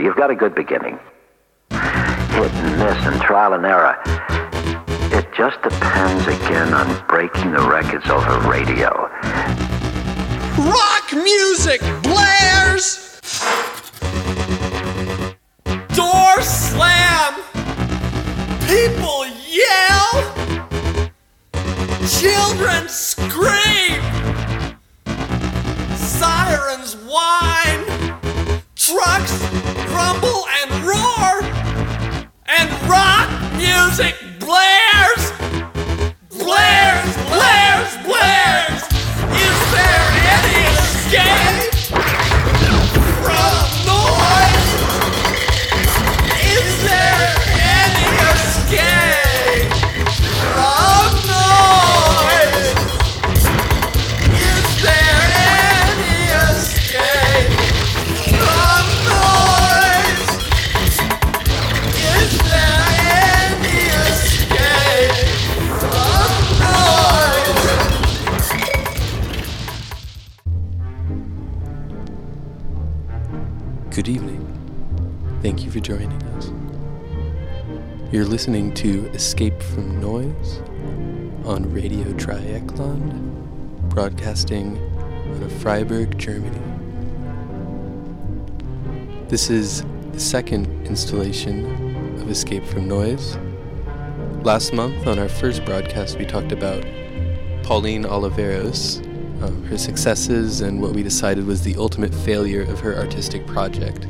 You've got a good beginning. Hit and miss and trial and error. It just depends again on breaking the records over radio. Rock music blares! Door slam! People yell! Children scream! Sirens whine! Trucks rumble and roar! And rock music blares! Blares, blares, blares! Is there any escape for joining us. You're listening to Escape from Noise on Radio Dreieckland, broadcasting out of Freiburg, Germany. This is the second installation of Escape from Noise. Last month, on our first broadcast, we talked about Pauline Oliveros, um, her successes, and what we decided was the ultimate failure of her artistic project.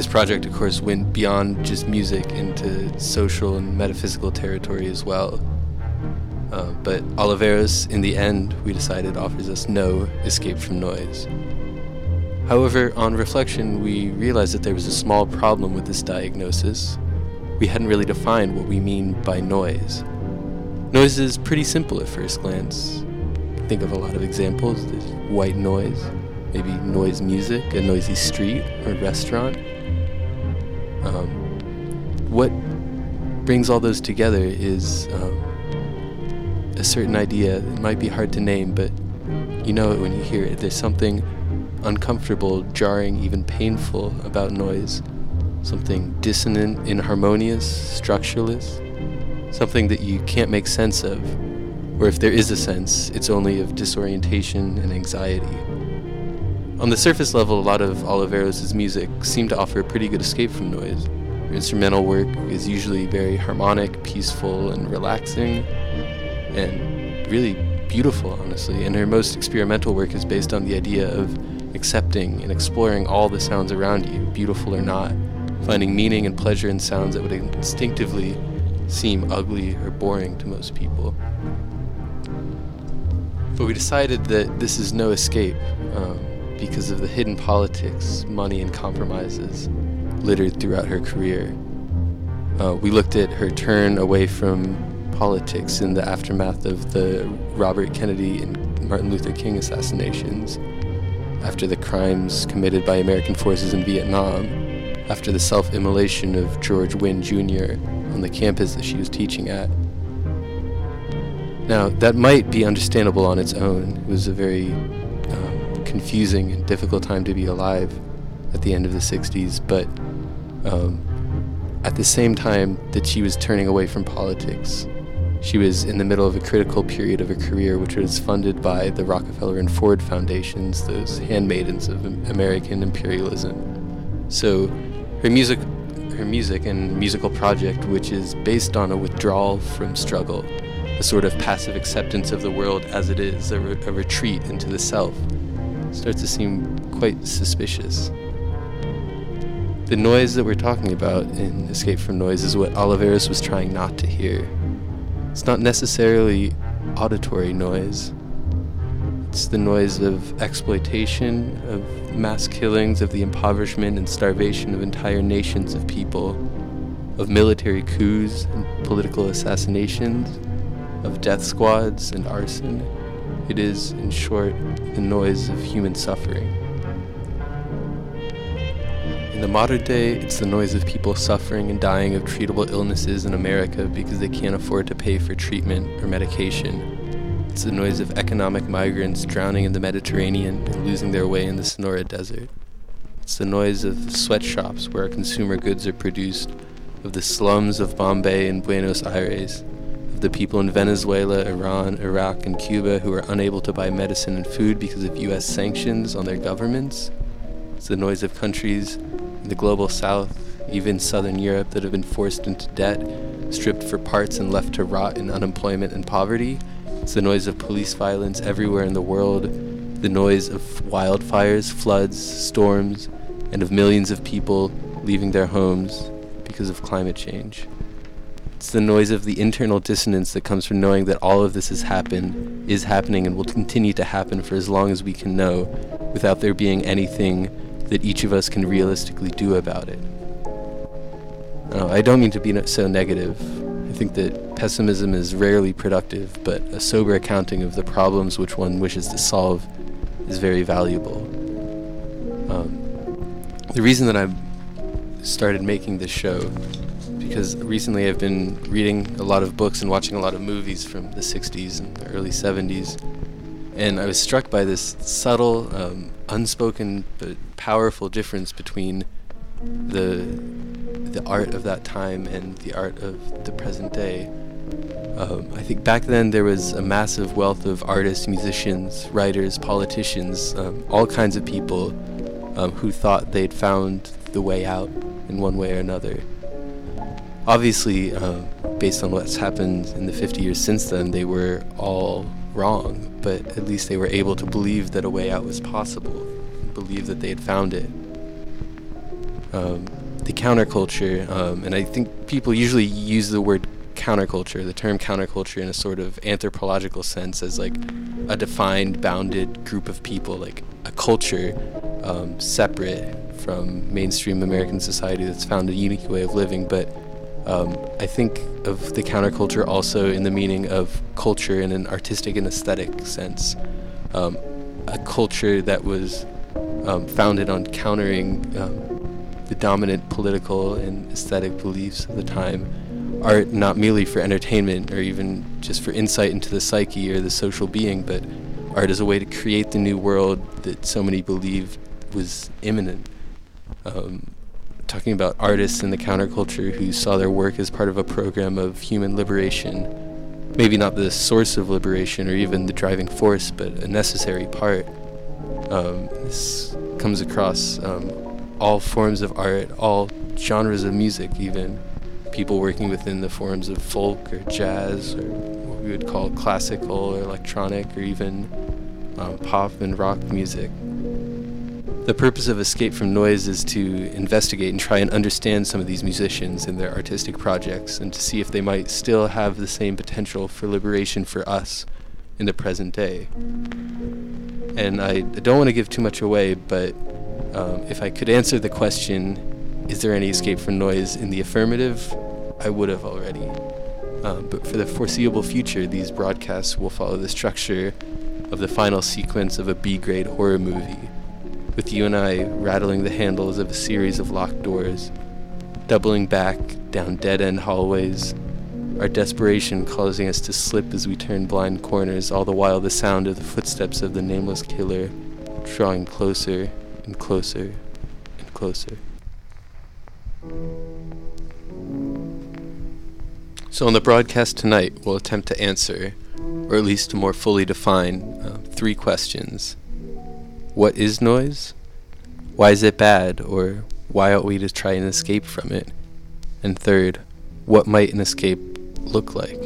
This project, of course, went beyond just music into social and metaphysical territory as well. Uh, but Oliveros, in the end, we decided offers us no escape from noise. However, on reflection, we realized that there was a small problem with this diagnosis. We hadn't really defined what we mean by noise. Noise is pretty simple at first glance. Think of a lot of examples. There's white noise, maybe noise music, a noisy street or restaurant. Um, what brings all those together is um, a certain idea. It might be hard to name, but you know it when you hear it. There's something uncomfortable, jarring, even painful about noise. Something dissonant, inharmonious, structureless. Something that you can't make sense of. Or if there is a sense, it's only of disorientation and anxiety. On the surface level, a lot of Oliveros' music seemed to offer a pretty good escape from noise. Her instrumental work is usually very harmonic, peaceful, and relaxing, and really beautiful, honestly. And her most experimental work is based on the idea of accepting and exploring all the sounds around you, beautiful or not, finding meaning and pleasure in sounds that would instinctively seem ugly or boring to most people. But we decided that this is no escape um, because of the hidden politics, money, and compromises littered throughout her career. Uh, we looked at her turn away from politics in the aftermath of the Robert Kennedy and Martin Luther King assassinations, after the crimes committed by American forces in Vietnam, after the self immolation of George Winne Jr. on the campus that she was teaching at. Now, that might be understandable on its own. It was a very confusing and difficult time to be alive at the end of the 60s, but um, at the same time that she was turning away from politics, she was in the middle of a critical period of her career, which was funded by the Rockefeller and Ford foundations, those handmaidens of American imperialism. So, her music, her music and musical project, which is based on a withdrawal from struggle, a sort of passive acceptance of the world as it is, a, re- a retreat into the self, starts to seem quite suspicious. The noise that we're talking about in Escape from Noise is what Oliveros was trying not to hear. It's not necessarily auditory noise. It's the noise of exploitation, of mass killings, of the impoverishment and starvation of entire nations of people, of military coups and political assassinations, of death squads and arson. It is, in short, the noise of human suffering. In the modern day, it's the noise of people suffering and dying of treatable illnesses in America because they can't afford to pay for treatment or medication. It's the noise of economic migrants drowning in the Mediterranean and losing their way in the Sonora Desert. It's the noise of sweatshops where consumer goods are produced, of the slums of Bombay and Buenos Aires, the people in Venezuela, Iran, Iraq, and Cuba who are unable to buy medicine and food because of US sanctions on their governments. It's the noise of countries in the global south, even southern Europe, that have been forced into debt, stripped for parts, and left to rot in unemployment and poverty. It's the noise of police violence everywhere in the world, the noise of wildfires, floods, storms, and of millions of people leaving their homes because of climate change. It's the noise of the internal dissonance that comes from knowing that all of this has happened, is happening, and will continue to happen for as long as we can know, without there being anything that each of us can realistically do about it. I don't mean to be so negative. I think that pessimism is rarely productive, but a sober accounting of the problems which one wishes to solve is very valuable. Um, the reason that I've started making this show because recently I've been reading a lot of books and watching a lot of movies from the 60s and the early 70s, and I was struck by this subtle, um, unspoken but powerful difference between the the art of that time and the art of the present day. Um, I think back then there was a massive wealth of artists, musicians, writers, politicians, um, all kinds of people um, who thought they'd found the way out in one way or another. Obviously, uh, based on what's happened in the 50 years since then, they were all wrong, but at least they were able to believe that a way out was possible, believe that they had found it. Um, the counterculture, um, and I think people usually use the word counterculture, the term counterculture, in a sort of anthropological sense as like a defined, bounded group of people, like a culture um, separate from mainstream American society that's found a unique way of living. But um, I think of the counterculture also in the meaning of culture in an artistic and aesthetic sense. Um, a culture that was um, founded on countering um, the dominant political and aesthetic beliefs of the time. Art not merely for entertainment or even just for insight into the psyche or the social being, but art as a way to create the new world that so many believed was imminent. Um, talking about artists in the counterculture who saw their work as part of a program of human liberation. Maybe not the source of liberation or even the driving force, but a necessary part. Um, this comes across um, all forms of art, all genres of music, even. People working within the forms of folk or jazz or what we would call classical or electronic or even um, pop and rock music. The purpose of Escape from Noise is to investigate and try and understand some of these musicians and their artistic projects and to see if they might still have the same potential for liberation for us in the present day. And I don't want to give too much away, but um, if I could answer the question, is there any escape from noise in the affirmative, I would have already. Um, but for the foreseeable future, these broadcasts will follow the structure of the final sequence of a B grade horror movie, with you and I rattling the handles of a series of locked doors, doubling back down dead end hallways, our desperation causing us to slip as we turn blind corners, all the while the sound of the footsteps of the nameless killer drawing closer and closer and closer. So, on the broadcast tonight, we'll attempt to answer, or at least to more fully define, uh, three questions. What is noise? Why is it bad? Or why ought we to try and escape from it? And third, what might an escape look like?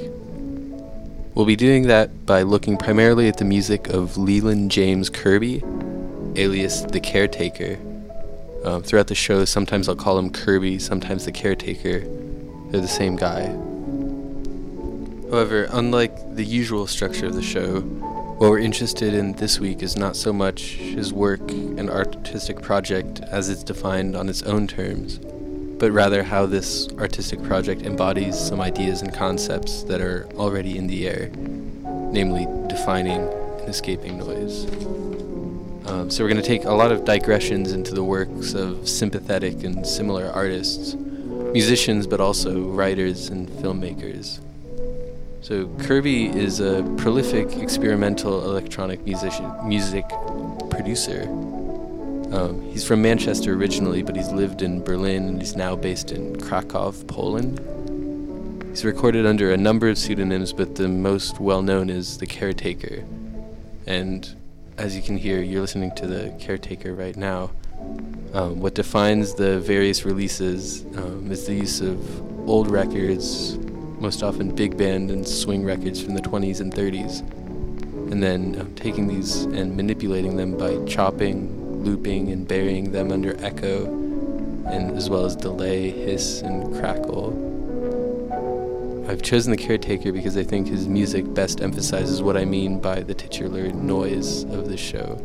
We'll be doing that by looking primarily at the music of Leland James Kirby, alias The Caretaker. Um, throughout the show, sometimes I'll call him Kirby, sometimes The Caretaker. They're the same guy. However, unlike the usual structure of the show, what we're interested in this week is not so much his work and artistic project as it's defined on its own terms, but rather how this artistic project embodies some ideas and concepts that are already in the air, namely defining and escaping noise. Um, so we're going to take a lot of digressions into the works of sympathetic and similar artists, musicians, but also writers and filmmakers. So Kirby is a prolific experimental electronic musician, music producer. Um, he's from Manchester originally, but he's lived in Berlin and he's now based in Krakow, Poland. He's recorded under a number of pseudonyms, but the most well known is The Caretaker. And as you can hear, you're listening to The Caretaker right now. Um, what defines the various releases um, is the use of old records, most often big band and swing records from the 20s and 30s, and then um, taking these and manipulating them by chopping, looping, and burying them under echo, and as well as delay, hiss, and crackle. I've chosen the caretaker because I think his music best emphasizes what I mean by the titular noise of the show.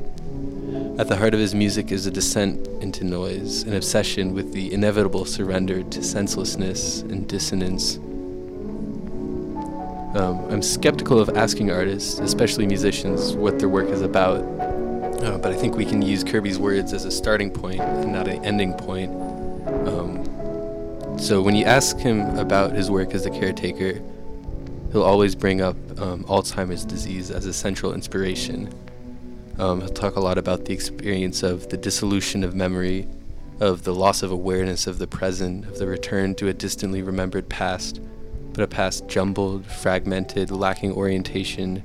At the heart of his music is a descent into noise, an obsession with the inevitable surrender to senselessness and dissonance. Um, I'm skeptical of asking artists, especially musicians, what their work is about, uh, but I think we can use Kirby's words as a starting point and not an ending point. Um, so when you ask him about his work as a caretaker, he'll always bring up um, Alzheimer's disease as a central inspiration. Um, he'll talk a lot about the experience of the dissolution of memory, of the loss of awareness of the present, of the return to a distantly remembered past, but a past jumbled, fragmented, lacking orientation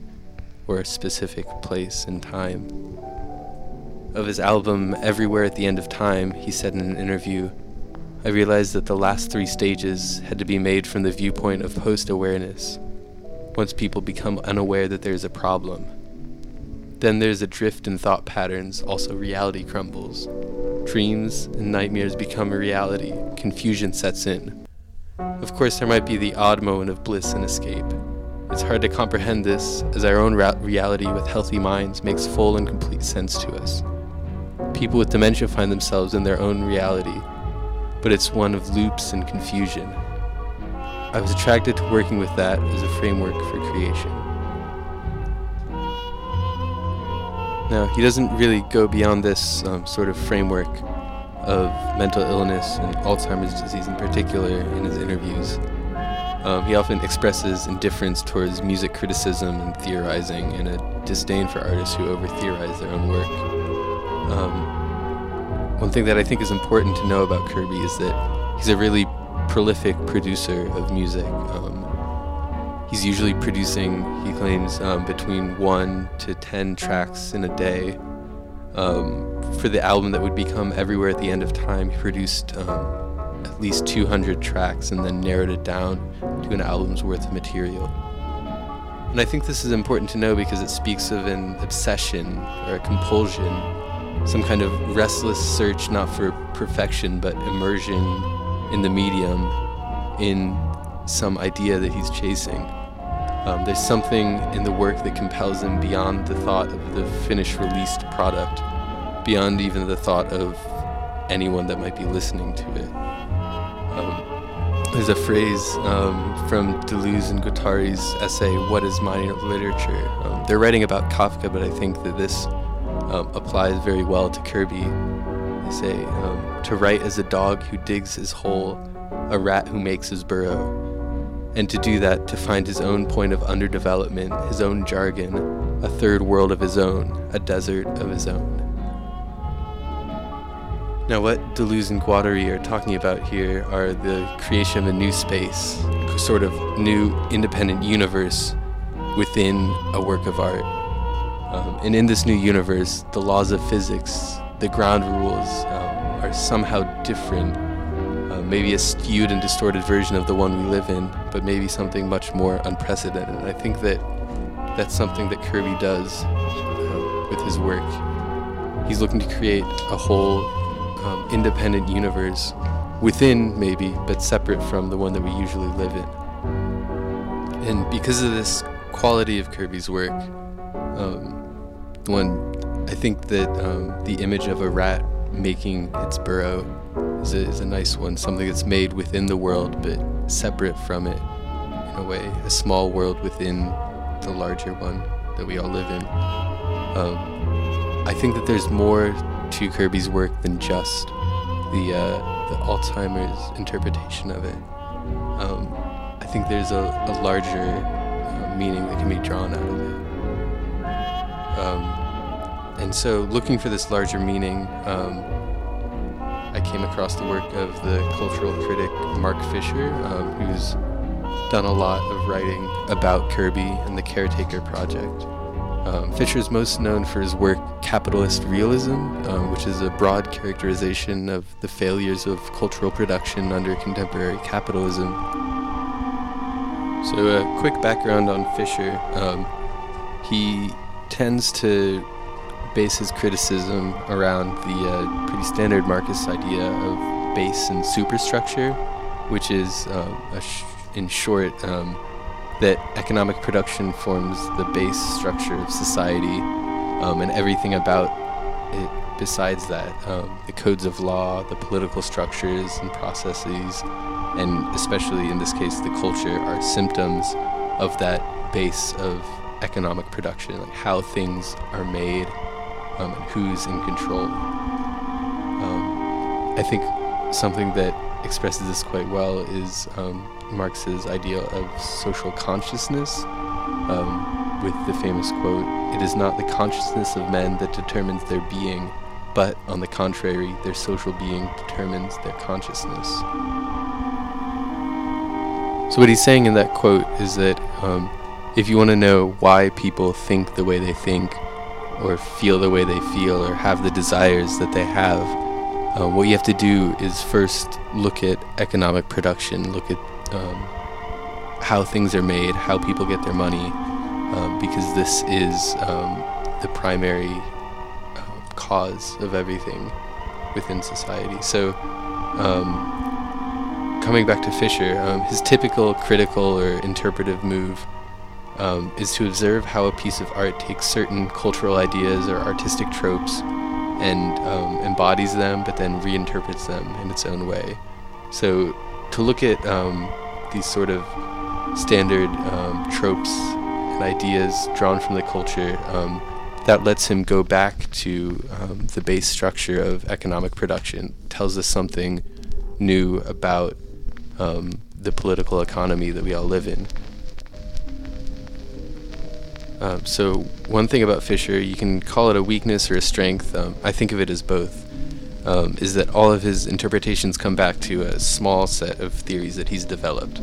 or a specific place and time. Of his album Everywhere at the End of Time, he said in an interview, I realized that the last three stages had to be made from the viewpoint of post awareness. Once people become unaware that there's a problem, then there's a drift in thought patterns, also reality crumbles. Dreams and nightmares become a reality, confusion sets in. Of course, there might be the odd moment of bliss and escape. It's hard to comprehend this, as our own ra- reality with healthy minds makes full and complete sense to us. People with dementia find themselves in their own reality, but it's one of loops and confusion. I was attracted to working with that as a framework for creation. Now, he doesn't really go beyond this um, sort of framework of mental illness and Alzheimer's disease in particular in his interviews. Um, he often expresses indifference towards music criticism and theorizing and a disdain for artists who over theorize their own work. Um, one thing that I think is important to know about Kirby is that he's a really prolific producer of music. Um, he's usually producing, he claims, um, between one to ten tracks in a day. Um, for the album that would become Everywhere at the End of Time, he produced um, at least 200 tracks and then narrowed it down to an album's worth of material. And I think this is important to know because it speaks of an obsession or a compulsion, some kind of restless search not for perfection but immersion in the medium, in some idea that he's chasing. Um, there's something in the work that compels him beyond the thought of the finished released product, beyond even the thought of anyone that might be listening to it. Um, there's a phrase um, from Deleuze and Guattari's essay, What is Minor Literature? Um, they're writing about Kafka, but I think that this um, applies very well to Kirby. They say, um, To write as a dog who digs his hole, a rat who makes his burrow and to do that to find his own point of underdevelopment, his own jargon, a third world of his own, a desert of his own. Now, what Deleuze and Guattari are talking about here are the creation of a new space, a sort of new independent universe within a work of art. Um, and in this new universe, the laws of physics, the ground rules, um, are somehow different uh, maybe a skewed and distorted version of the one we live in, but maybe something much more unprecedented. And I think that that's something that Kirby does uh, with his work. He's looking to create a whole um, independent universe within, maybe, but separate from the one that we usually live in. And because of this quality of Kirby's work, um, one, I think that um, the image of a rat making its burrow is a, is a nice one, something that's made within the world but separate from it in a way, a small world within the larger one that we all live in. Um, I think that there's more to Kirby's work than just the, uh, the Alzheimer's interpretation of it. Um, I think there's a, a larger uh, meaning that can be drawn out of it. Um, and so, looking for this larger meaning, um, I came across the work of the cultural critic Mark Fisher, um, who's done a lot of writing about Kirby and the Caretaker Project. Um, Fisher is most known for his work Capitalist Realism, um, which is a broad characterization of the failures of cultural production under contemporary capitalism. So, a quick background on Fisher. Um, he tends to base his criticism around the uh, pretty standard Marxist idea of base and superstructure, which is, um, sh- in short, um, that economic production forms the base structure of society, um, and everything about it besides that, um, the codes of law, the political structures and processes, and especially in this case, the culture, are symptoms of that base of economic production, like how things are made um, and who's in control. Um, I think something that expresses this quite well is um, Marx's idea of social consciousness, um, with the famous quote It is not the consciousness of men that determines their being, but, on the contrary, their social being determines their consciousness. So, what he's saying in that quote is that um, if you want to know why people think the way they think, or feel the way they feel, or have the desires that they have, uh, what you have to do is first look at economic production, look at um, how things are made, how people get their money, um, because this is um, the primary uh, cause of everything within society. So, um, coming back to Fisher, um, his typical critical or interpretive move um, is to observe how a piece of art takes certain cultural ideas or artistic tropes and embodies them, but then reinterprets them in its own way. So, to look at these sort of standard um, tropes ideas drawn from the culture, um, that lets him go back to um, the base structure of economic production, tells us something new about the political economy that we all live in. Um, so one thing about Fisher, you can call it a weakness or a strength. Um, I think of it as both. Um, is that all of his interpretations come back to a small set of theories that he's developed.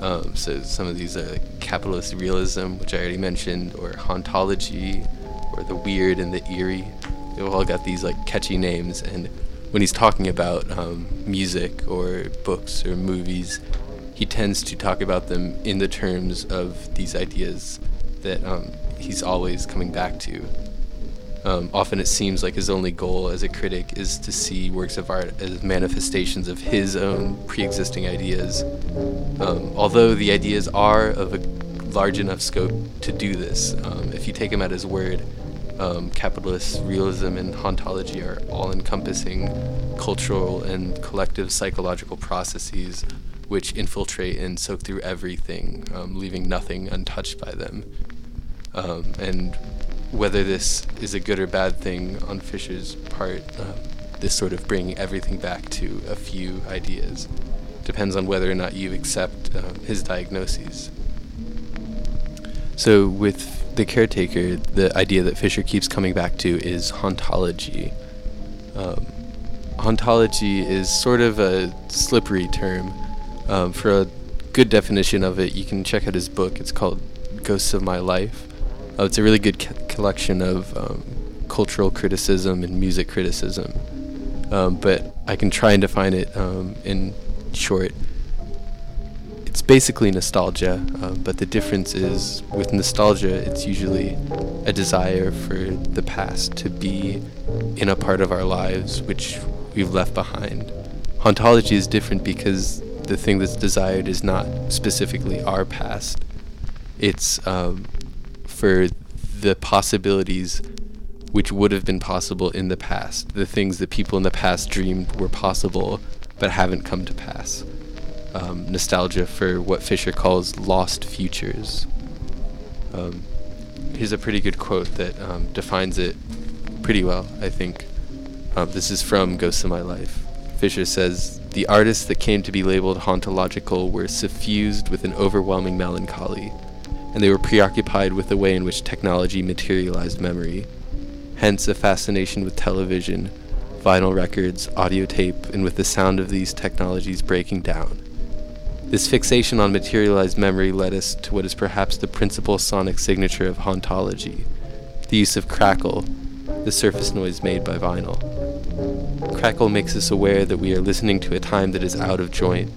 Um, so some of these are capitalist realism, which I already mentioned, or hauntology, or the weird and the eerie. They've all got these like catchy names, and when he's talking about um, music or books or movies, he tends to talk about them in the terms of these ideas that um, he's always coming back to. Um, often it seems like his only goal as a critic is to see works of art as manifestations of his own pre existing ideas. Um, although the ideas are of a large enough scope to do this, um, if you take him at his word, um, capitalist realism and hauntology are all encompassing cultural and collective psychological processes which infiltrate and soak through everything, um, leaving nothing untouched by them. Um, and whether this is a good or bad thing on Fisher's part, uh, this sort of bringing everything back to a few ideas depends on whether or not you accept um, his diagnoses. So, with the caretaker, the idea that Fisher keeps coming back to is hauntology. Um, hauntology is sort of a slippery term. Um, for a good definition of it, you can check out his book. It's called Ghosts of My Life. Uh, it's a really good co- collection of um, cultural criticism and music criticism. Um, but I can try and define it um, in short. It's basically nostalgia, uh, but the difference is with nostalgia, it's usually a desire for the past to be in a part of our lives which we've left behind. Hauntology is different because the thing that's desired is not specifically our past. It's um, for the possibilities which would have been possible in the past, the things that people in the past dreamed were possible but haven't come to pass. Um, nostalgia for what Fisher calls lost futures. Um, here's a pretty good quote that um, defines it pretty well, I think. Um, this is from Ghosts of My Life. Fisher says, The artists that came to be labeled hauntological were suffused with an overwhelming melancholy and they were preoccupied with the way in which technology materialized memory. hence a fascination with television, vinyl records, audio tape, and with the sound of these technologies breaking down. This fixation on materialized memory led us to what is perhaps the principal sonic signature of hauntology the use of crackle, the surface noise made by vinyl. Crackle makes us aware that we are listening to a time that is out of joint.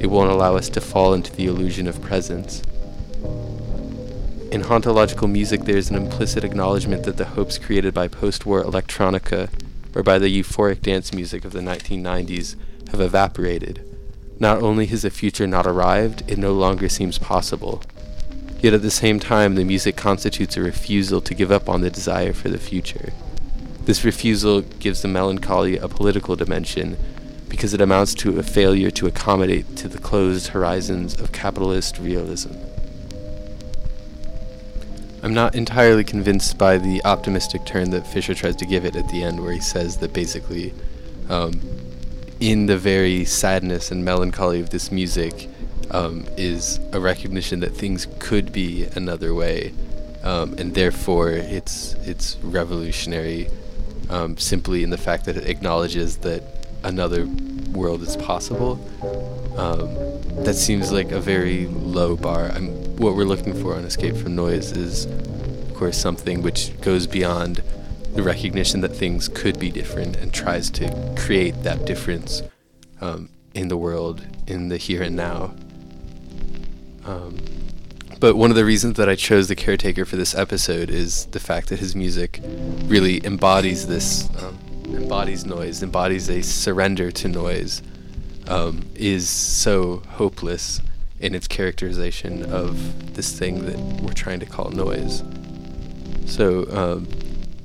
It won't allow us to fall into the illusion of presence. In hauntological music, there is an implicit acknowledgement that the hopes created by post war electronica or by the euphoric dance music of the 1990s have evaporated. Not only has the future not arrived, it no longer seems possible. Yet at the same time, the music constitutes a refusal to give up on the desire for the future. This refusal gives the melancholy a political dimension because it amounts to a failure to accommodate to the closed horizons of capitalist realism. I'm not entirely convinced by the optimistic turn that Fisher tries to give it at the end, where he says that basically, um, in the very sadness and melancholy of this music, um, is a recognition that things could be another way, um, and therefore it's it's revolutionary um, simply in the fact that it acknowledges that another world is possible. Um, that seems like a very low bar. I'm, what we're looking for on Escape from Noise is, of course, something which goes beyond the recognition that things could be different and tries to create that difference um, in the world, in the here and now. Um, but one of the reasons that I chose the caretaker for this episode is the fact that his music really embodies this, um, embodies noise, embodies a surrender to noise, um, is so hopeless in its characterization of this thing that we're trying to call noise. So, um,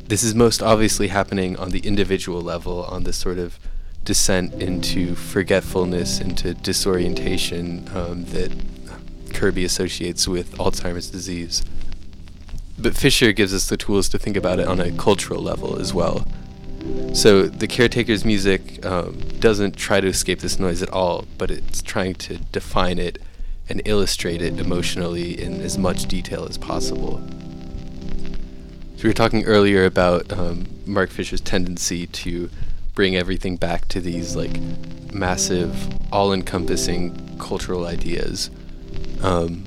this is most obviously happening on the individual level, on this sort of descent into forgetfulness, into disorientation um, that Kirby associates with Alzheimer's disease. But Fisher gives us the tools to think about it on a cultural level as well. So the caretaker's music um, doesn't try to escape this noise at all, but it's trying to define it and illustrate it emotionally in as much detail as possible. So we were talking earlier about um, Mark Fisher's tendency to bring everything back to these like massive, all-encompassing cultural ideas. Um,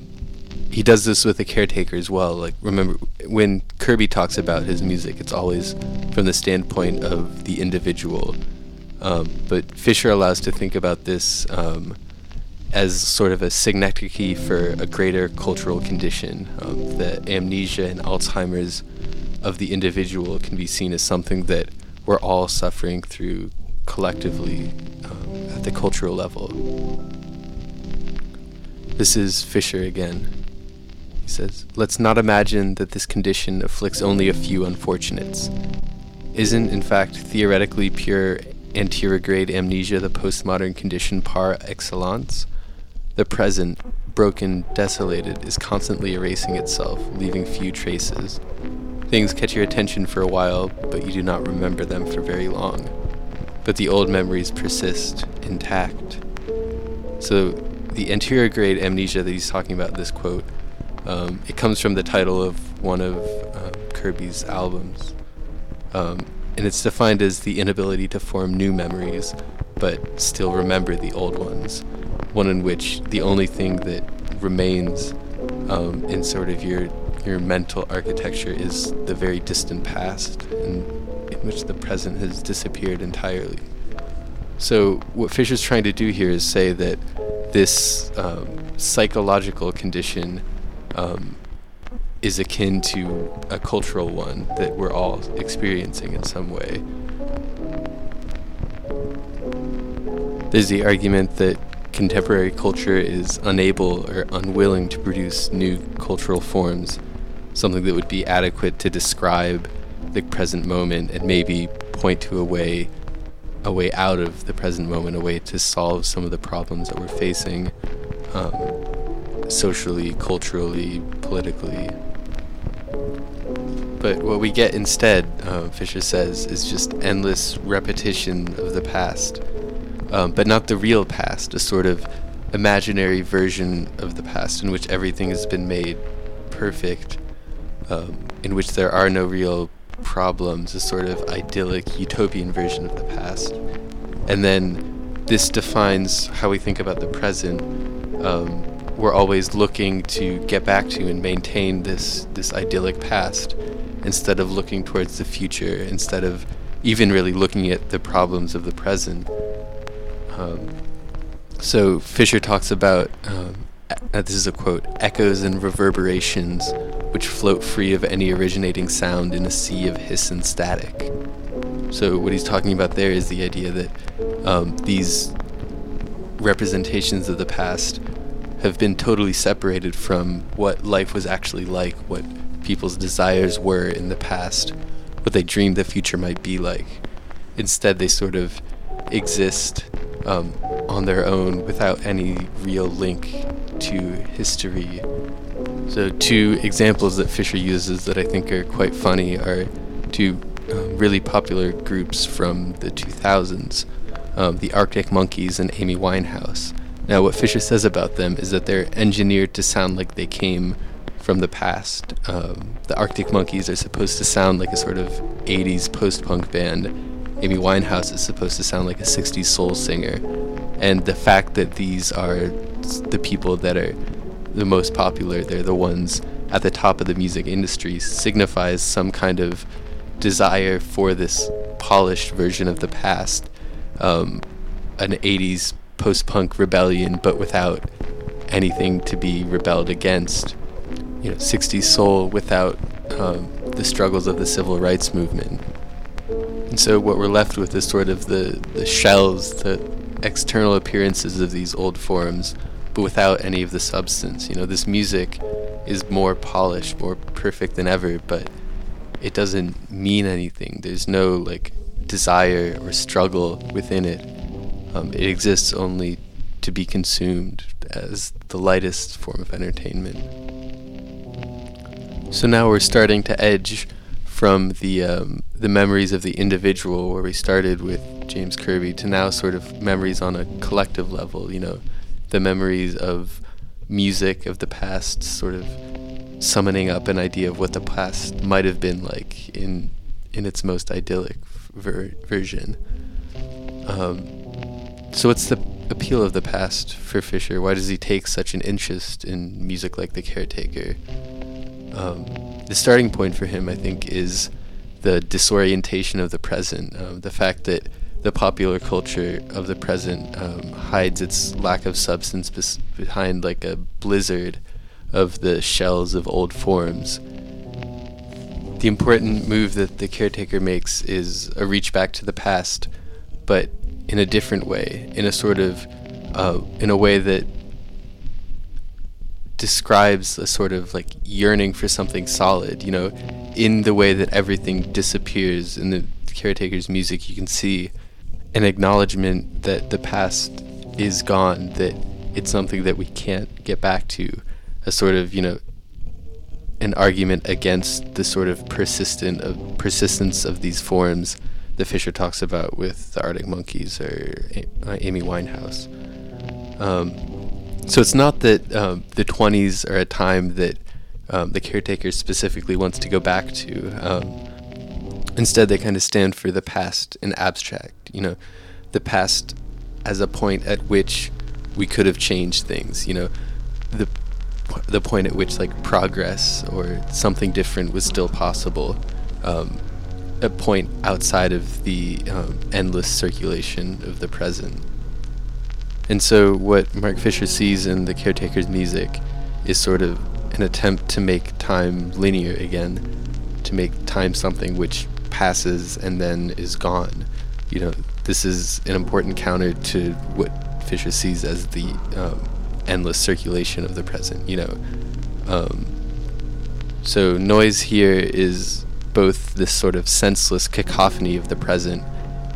he does this with the caretaker as well. Like remember when Kirby talks about his music, it's always from the standpoint of the individual. Um, but Fisher allows to think about this um, as sort of a synecdoche for a greater cultural condition. Um, the amnesia and Alzheimer's of the individual can be seen as something that we're all suffering through collectively um, at the cultural level. This is Fisher again. He says, Let's not imagine that this condition afflicts only a few unfortunates. Isn't, in fact, theoretically pure anterograde amnesia the postmodern condition par excellence? The present, broken, desolated, is constantly erasing itself, leaving few traces. Things catch your attention for a while, but you do not remember them for very long. But the old memories persist, intact. So, the anterograde amnesia that he's talking about this quote, um, it comes from the title of one of uh, Kirby's albums. Um, and it's defined as the inability to form new memories, but still remember the old ones. One in which the only thing that remains um, in sort of your your mental architecture is the very distant past, and in which the present has disappeared entirely. So what Fisher's trying to do here is say that this um, psychological condition um, is akin to a cultural one that we're all experiencing in some way. There's the argument that contemporary culture is unable or unwilling to produce new cultural forms, something that would be adequate to describe the present moment and maybe point to a way a way out of the present moment, a way to solve some of the problems that we're facing um, socially, culturally, politically. But what we get instead, uh, Fisher says, is just endless repetition of the past, um, but not the real past, a sort of imaginary version of the past in which everything has been made perfect, um, in which there are no real problems, a sort of idyllic, utopian version of the past. And then this defines how we think about the present. Um, we're always looking to get back to and maintain this this idyllic past instead of looking towards the future, instead of even really looking at the problems of the present. Um, so Fisher talks about um, uh, this is a quote echoes and reverberations which float free of any originating sound in a sea of hiss and static. So what he's talking about there is the idea that um, these representations of the past have been totally separated from what life was actually like, what people's desires were in the past, what they dreamed the future might be like. Instead, they sort of exist um, on their own without any real link to history. So, two examples that Fisher uses that I think are quite funny are two um, really popular groups from the 2000s um, the Arctic Monkeys and Amy Winehouse. Now, what Fisher says about them is that they're engineered to sound like they came from the past. Um, the Arctic Monkeys are supposed to sound like a sort of 80s post punk band. Amy Winehouse is supposed to sound like a 60s soul singer. And the fact that these are the people that are the most popular, they're the ones at the top of the music industry, signifies some kind of desire for this polished version of the past. Um, an 80s post punk rebellion, but without anything to be rebelled against. You know, 60s soul without um, the struggles of the civil rights movement. And so what we're left with is sort of the, the shells, the external appearances of these old forms, but without any of the substance. You know, this music is more polished, more perfect than ever, but it doesn't mean anything. There's no like desire or struggle within it. Um, it exists only to be consumed as the lightest form of entertainment. So now we're starting to edge from the um, the memories of the individual, where we started with James Kirby, to now sort of memories on a collective level. You know, the memories of music of the past, sort of summoning up an idea of what the past might have been like in in its most idyllic ver- version. Um, so, what's the appeal of the past for Fisher? Why does he take such an interest in music like The Caretaker? Um, the starting point for him, I think, is the disorientation of the present. Um, the fact that the popular culture of the present um, hides its lack of substance bes- behind like a blizzard of the shells of old forms. The important move that the caretaker makes is a reach back to the past, but in a different way, in a sort of, uh, in a way that describes a sort of like yearning for something solid, you know, in the way that everything disappears in the caretaker's music, you can see an acknowledgement that the past is gone, that it's something that we can't get back to, a sort of, you know, an argument against the sort of persistent of persistence of these forms that Fisher talks about with the Arctic Monkeys or uh, Amy Winehouse. Um, so it's not that um, the 20s are a time that um, the caretaker specifically wants to go back to. Um, instead, they kind of stand for the past in abstract. You know, the past as a point at which we could have changed things. You know, the the point at which like progress or something different was still possible. Um, a point outside of the um, endless circulation of the present. And so, what Mark Fisher sees in the caretaker's music is sort of an attempt to make time linear again, to make time something which passes and then is gone. You know, this is an important counter to what Fisher sees as the um, endless circulation of the present. You know, um, so noise here is both this sort of senseless cacophony of the present,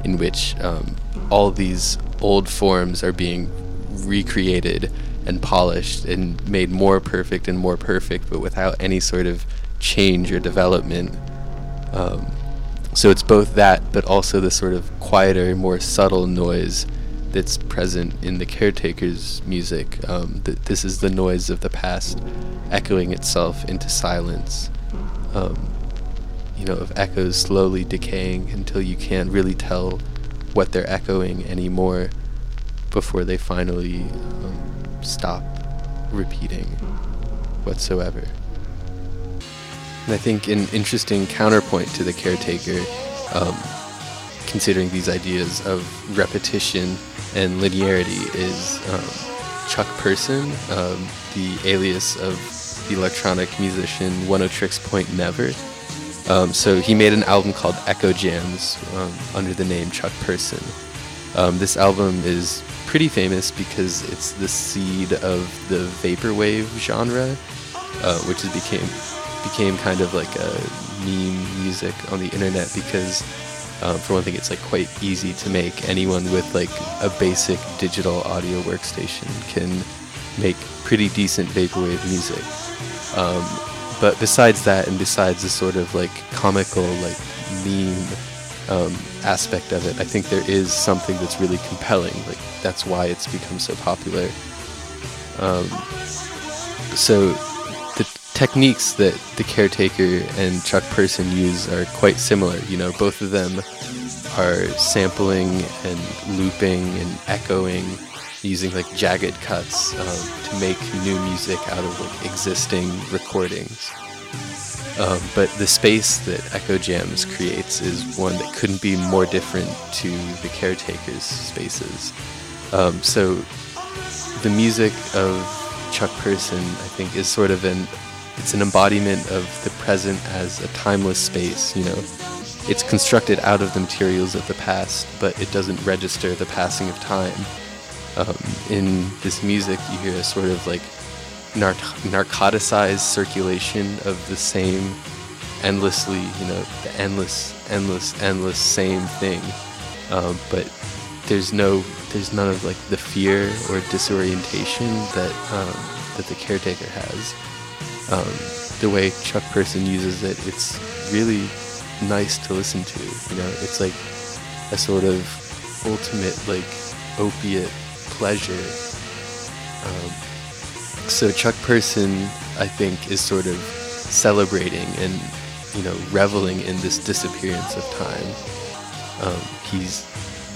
in which um, all these old forms are being recreated and polished and made more perfect and more perfect, but without any sort of change or development. Um, so it's both that, but also the sort of quieter, more subtle noise that's present in the caretaker's music. Um, th- this is the noise of the past echoing itself into silence. Um, you know, of echoes slowly decaying until you can't really tell what they're echoing anymore before they finally um, stop repeating whatsoever. And I think an interesting counterpoint to the caretaker, um, considering these ideas of repetition and linearity, is um, Chuck Person, um, the alias of the electronic musician Oneohtrix Point Never. Um, so he made an album called Eccojams um, under the name Chuck Person. Um, this album is pretty famous because it's the seed of the vaporwave genre, uh, which has became became kind of like a meme music on the internet because, um, for one thing, it's like quite easy to make. Anyone with like a basic digital audio workstation can make pretty decent vaporwave music. Um, but besides that, and besides the sort of like comical, like meme um, aspect of it, I think there is something that's really compelling. Like that's why it's become so popular. Um, so the techniques that the caretaker and Chuck Person use are quite similar. You know, both of them are sampling and looping and echoing using like jagged cuts um, to make new music out of like existing recordings. Um, but the space that Eccojams creates is one that couldn't be more different to the caretaker's spaces. Um, so the music of Chuck Person, I think, is sort of an it's an embodiment of the present as a timeless space. You know, it's constructed out of the materials of the past, but it doesn't register the passing of time um, in this music, you hear a sort of like nar- narcoticized circulation of the same endlessly, you know, the endless, endless, endless same thing. Um, but there's no, there's none of like the fear or disorientation that um, that the caretaker has. Um, the way Chuck Person uses it, it's really nice to listen to. You know, it's like a sort of ultimate like opiate pleasure. Um, so Chuck Person, I think, is sort of celebrating and you know reveling in this disappearance of time. Um, he's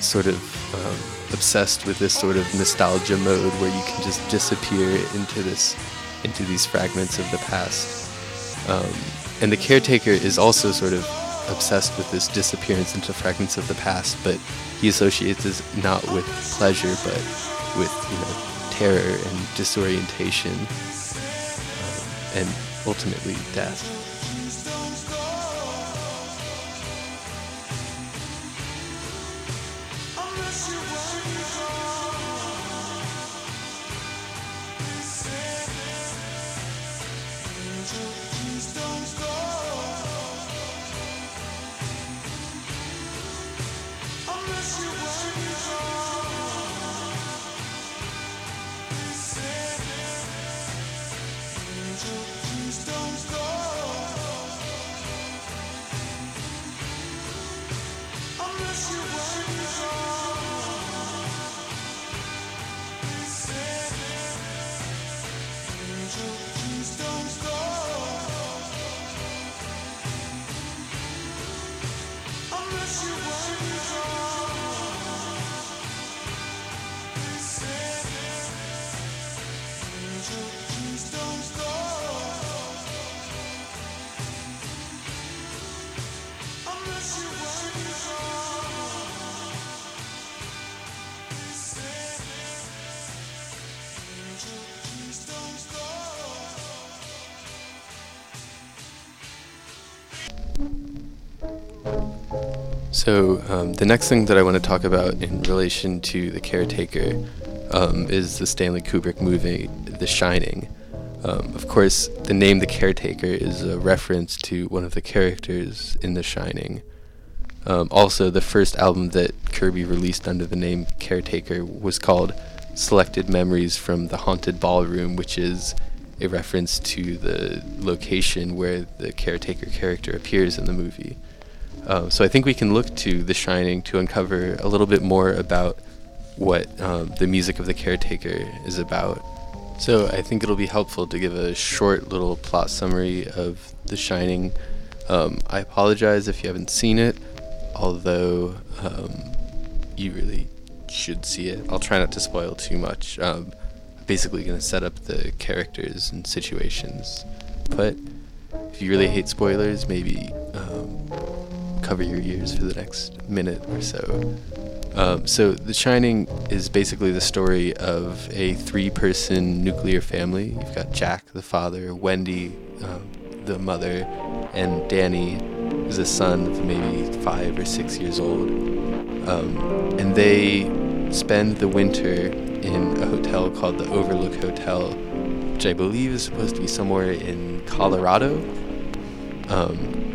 sort of um, obsessed with this sort of nostalgia mode where you can just disappear into this into these fragments of the past. Um, and the caretaker is also sort of obsessed with this disappearance into fragments of the past, but he associates this not with pleasure, but with you know terror and disorientation, um, and ultimately death. So, um, the next thing that I want to talk about in relation to The Caretaker um, is the Stanley Kubrick movie, The Shining. Um, of course, the name The Caretaker is a reference to one of the characters in The Shining. Um, also, the first album that Kirby released under the name Caretaker was called Selected Memories from the Haunted Ballroom, which is a reference to the location where the caretaker character appears in the movie. Uh, so I think we can look to The Shining to uncover a little bit more about what um, the music of the caretaker is about. So I think it'll be helpful to give a short little plot summary of The Shining. Um, I apologize if you haven't seen it, although um, you really should see it. I'll try not to spoil too much. Um, I'm basically going to set up the characters and situations. But if you really hate spoilers, maybe um, cover your ears for the next minute or so. Um, so, The Shining is basically the story of a three person nuclear family. You've got Jack, the father, Wendy, um, the mother, and Danny, who's a son of maybe five or six years old. Um, and they spend the winter in a hotel called the Overlook Hotel, which I believe is supposed to be somewhere in Colorado. Um,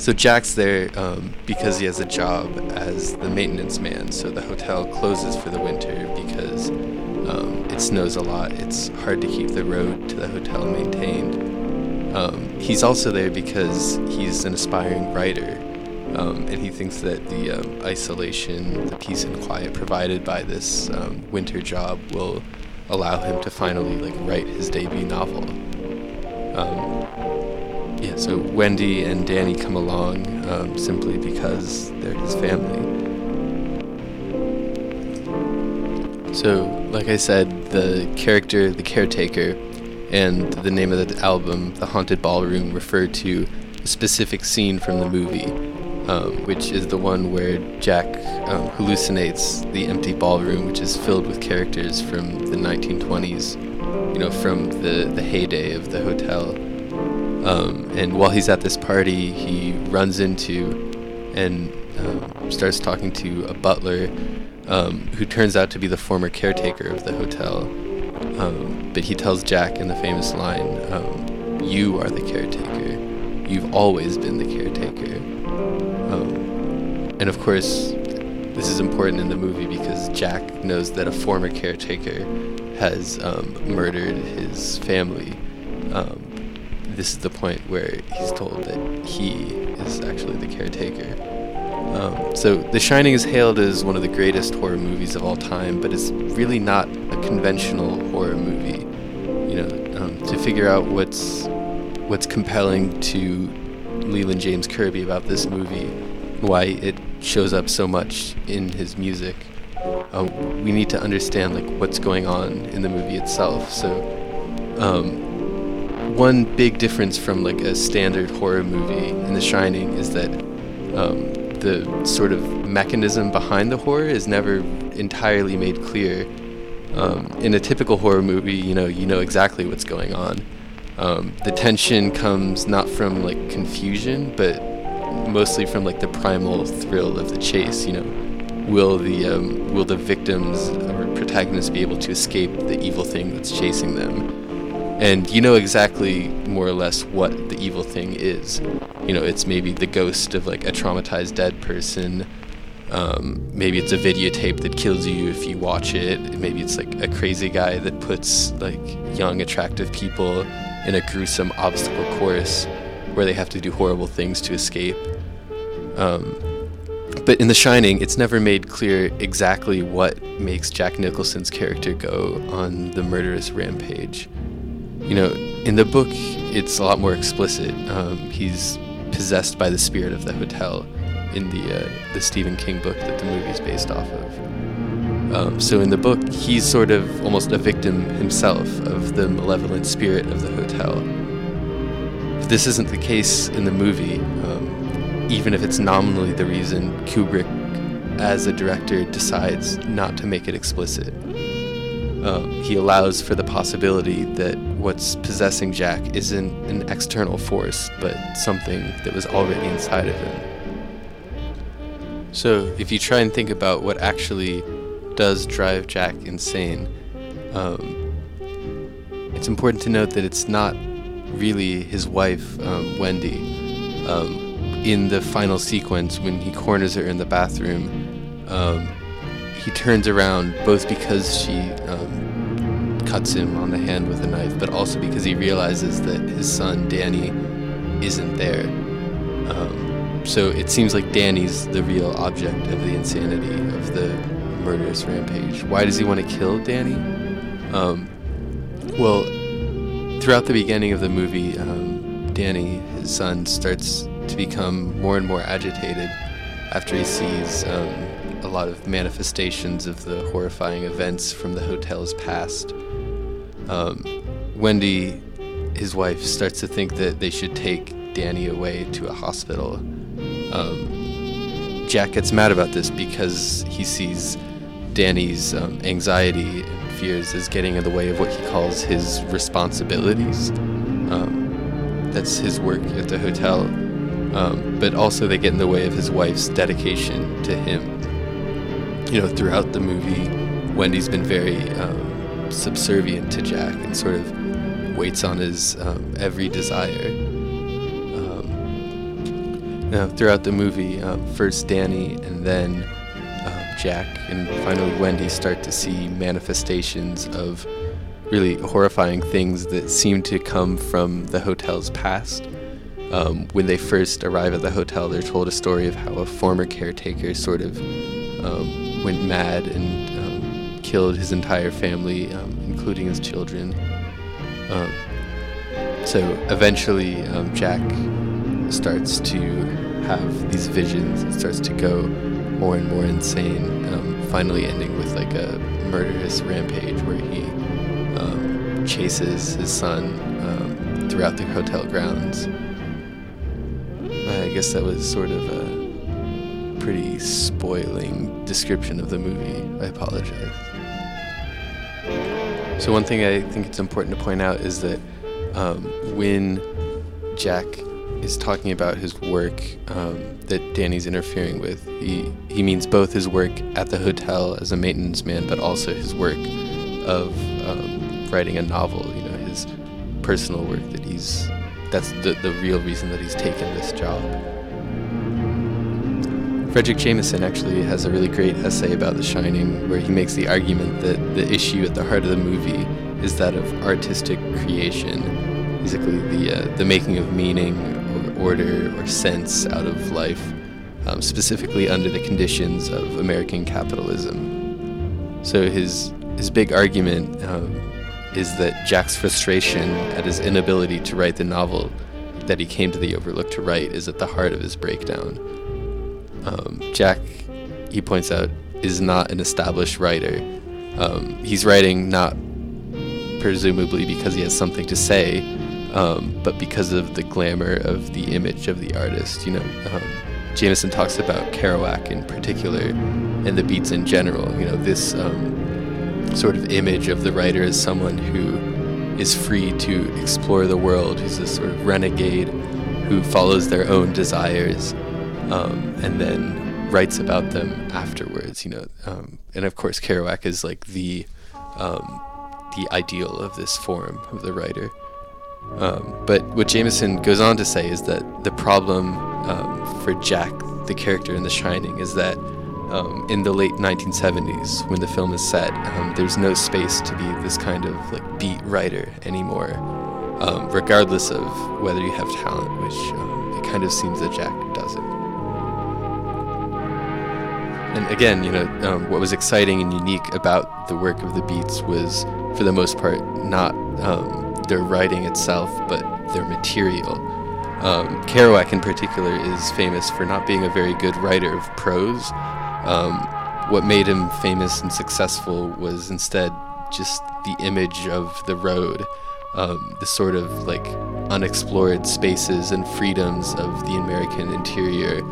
so Jack's there um, because he has a job as the maintenance man. So the hotel closes for the winter because um, it snows a lot. It's hard to keep the road to the hotel maintained. Um, he's also there because he's an aspiring writer, um, and he thinks that the um, isolation, the peace and quiet provided by this um, winter job will allow him to finally like write his debut novel. Yeah, so Wendy and Danny come along um, simply because they're his family. So, like I said, the character, the caretaker, and the name of the album, The Haunted Ballroom, refer to a specific scene from the movie, um, which is the one where Jack um, hallucinates the empty ballroom, which is filled with characters from the 1920s, you know, from the, the heyday of the hotel. Um, and while he's at this party, he runs into and um, starts talking to a butler um, who turns out to be the former caretaker of the hotel. Um, but he tells Jack in the famous line, um, You are the caretaker. You've always been the caretaker. Um, and of course, this is important in the movie because Jack knows that a former caretaker has murdered his family. Um, this is the point where he's told that he is actually the caretaker. Um, so, The Shining is hailed as one of the greatest horror movies of all time, but it's really not a conventional horror movie. You know, um, to figure out what's what's compelling to Leland James Kirby about this movie, why it shows up so much in his music, um, we need to understand like what's going on in the movie itself. So. Um, one big difference from like a standard horror movie in The Shining is that um, the sort of mechanism behind the horror is never entirely made clear. Um, in a typical horror movie, you know, you know exactly what's going on. Um, the tension comes not from like confusion, but mostly from like the primal thrill of the chase. You know, will the um, will the victims or protagonists be able to escape the evil thing that's chasing them? And you know exactly more or less what the evil thing is. You know, it's maybe the ghost of like a traumatized dead person. Um, maybe it's a videotape that kills you if you watch it. Maybe it's like a crazy guy that puts like young, attractive people in a gruesome obstacle course where they have to do horrible things to escape. Um, but in The Shining, it's never made clear exactly what makes Jack Nicholson's character go on the murderous rampage you know, in the book, it's a lot more explicit. Um, he's possessed by the spirit of the hotel in the uh, the Stephen King book that the movie is based off of. Um, so in the book, he's sort of almost a victim himself of the malevolent spirit of the hotel. But this isn't the case in the movie, um, even if it's nominally the reason Kubrick, as a director, decides not to make it explicit. Um, he allows for the possibility that what's possessing Jack isn't an external force, but something that was already inside of him. So, if you try and think about what actually does drive Jack insane, um, it's important to note that it's not really his wife, um, Wendy. Um, in the final sequence, when he corners her in the bathroom, um, he turns around both because she um, cuts him on the hand with a knife, but also because he realizes that his son Danny isn't there. Um, so it seems like Danny's the real object of the insanity of the murderous rampage. Why does he want to kill Danny? Um, well, throughout the beginning of the movie, um, Danny, his son, starts to become more and more agitated after he sees um, a lot of manifestations of the horrifying events from the hotel's past. Um, Wendy, his wife, starts to think that they should take Danny away to a hospital. Um, Jack gets mad about this because he sees Danny's um, anxiety and fears as getting in the way of what he calls his responsibilities. Um, that's his work at the hotel. Um, but also, they get in the way of his wife's dedication to him. You know, throughout the movie, Wendy's been very um, subservient to Jack and sort of waits on his um, every desire. Um, now, throughout the movie, um, first Danny and then um, Jack and finally Wendy start to see manifestations of really horrifying things that seem to come from the hotel's past. Um, when they first arrive at the hotel, they're told a story of how a former caretaker sort of um, went mad and killed his entire family, um, including his children. Um, so eventually, um, Jack starts to have these visions and starts to go more and more insane, um, finally ending with like a murderous rampage where he um, chases his son um, throughout the hotel grounds. I guess that was sort of a pretty spoiling description of the movie. I apologize. So, one thing I think it's important to point out is that um, when Jack is talking about his work um, that Danny's interfering with, he, he means both his work at the hotel as a maintenance man, but also his work of um, writing a novel, you know, his personal work that he's that's the, the real reason that he's taken this job. Fredric Jameson actually has a really great essay about The Shining where he makes the argument that the issue at the heart of the movie is that of artistic creation, basically the, uh, the making of meaning or order or sense out of life, um, specifically under the conditions of American capitalism. So his, his big argument um, is that Jack's frustration at his inability to write the novel that he came to the Overlook to write is at the heart of his breakdown. Um, Jack, he points out, is not an established writer. Um, he's writing not presumably because he has something to say, um, but because of the glamour of the image of the artist. You know, um, Jameson talks about Kerouac in particular and the beats in general. You know, this um, sort of image of the writer as someone who is free to explore the world, who's a sort of renegade who follows their own desires um, and then writes about them afterwards. You know, um, and of course Kerouac is like the um, the ideal of this form of the writer. Um, but what Jameson goes on to say is that the problem um, for Jack, the character in The Shining, is that um, in the late 1970s, when the film is set, there's no space to be this kind of like beat writer anymore, um, regardless of whether you have talent, which um, it kind of seems that Jack doesn't. And again, you know, um, what was exciting and unique about the work of the Beats was, for the most part, not um, their writing itself, but their material. Um, Kerouac, in particular, is famous for not being a very good writer of prose. Um, what made him famous and successful was instead just the image of the road, um, the sort of like unexplored spaces and freedoms of the American interior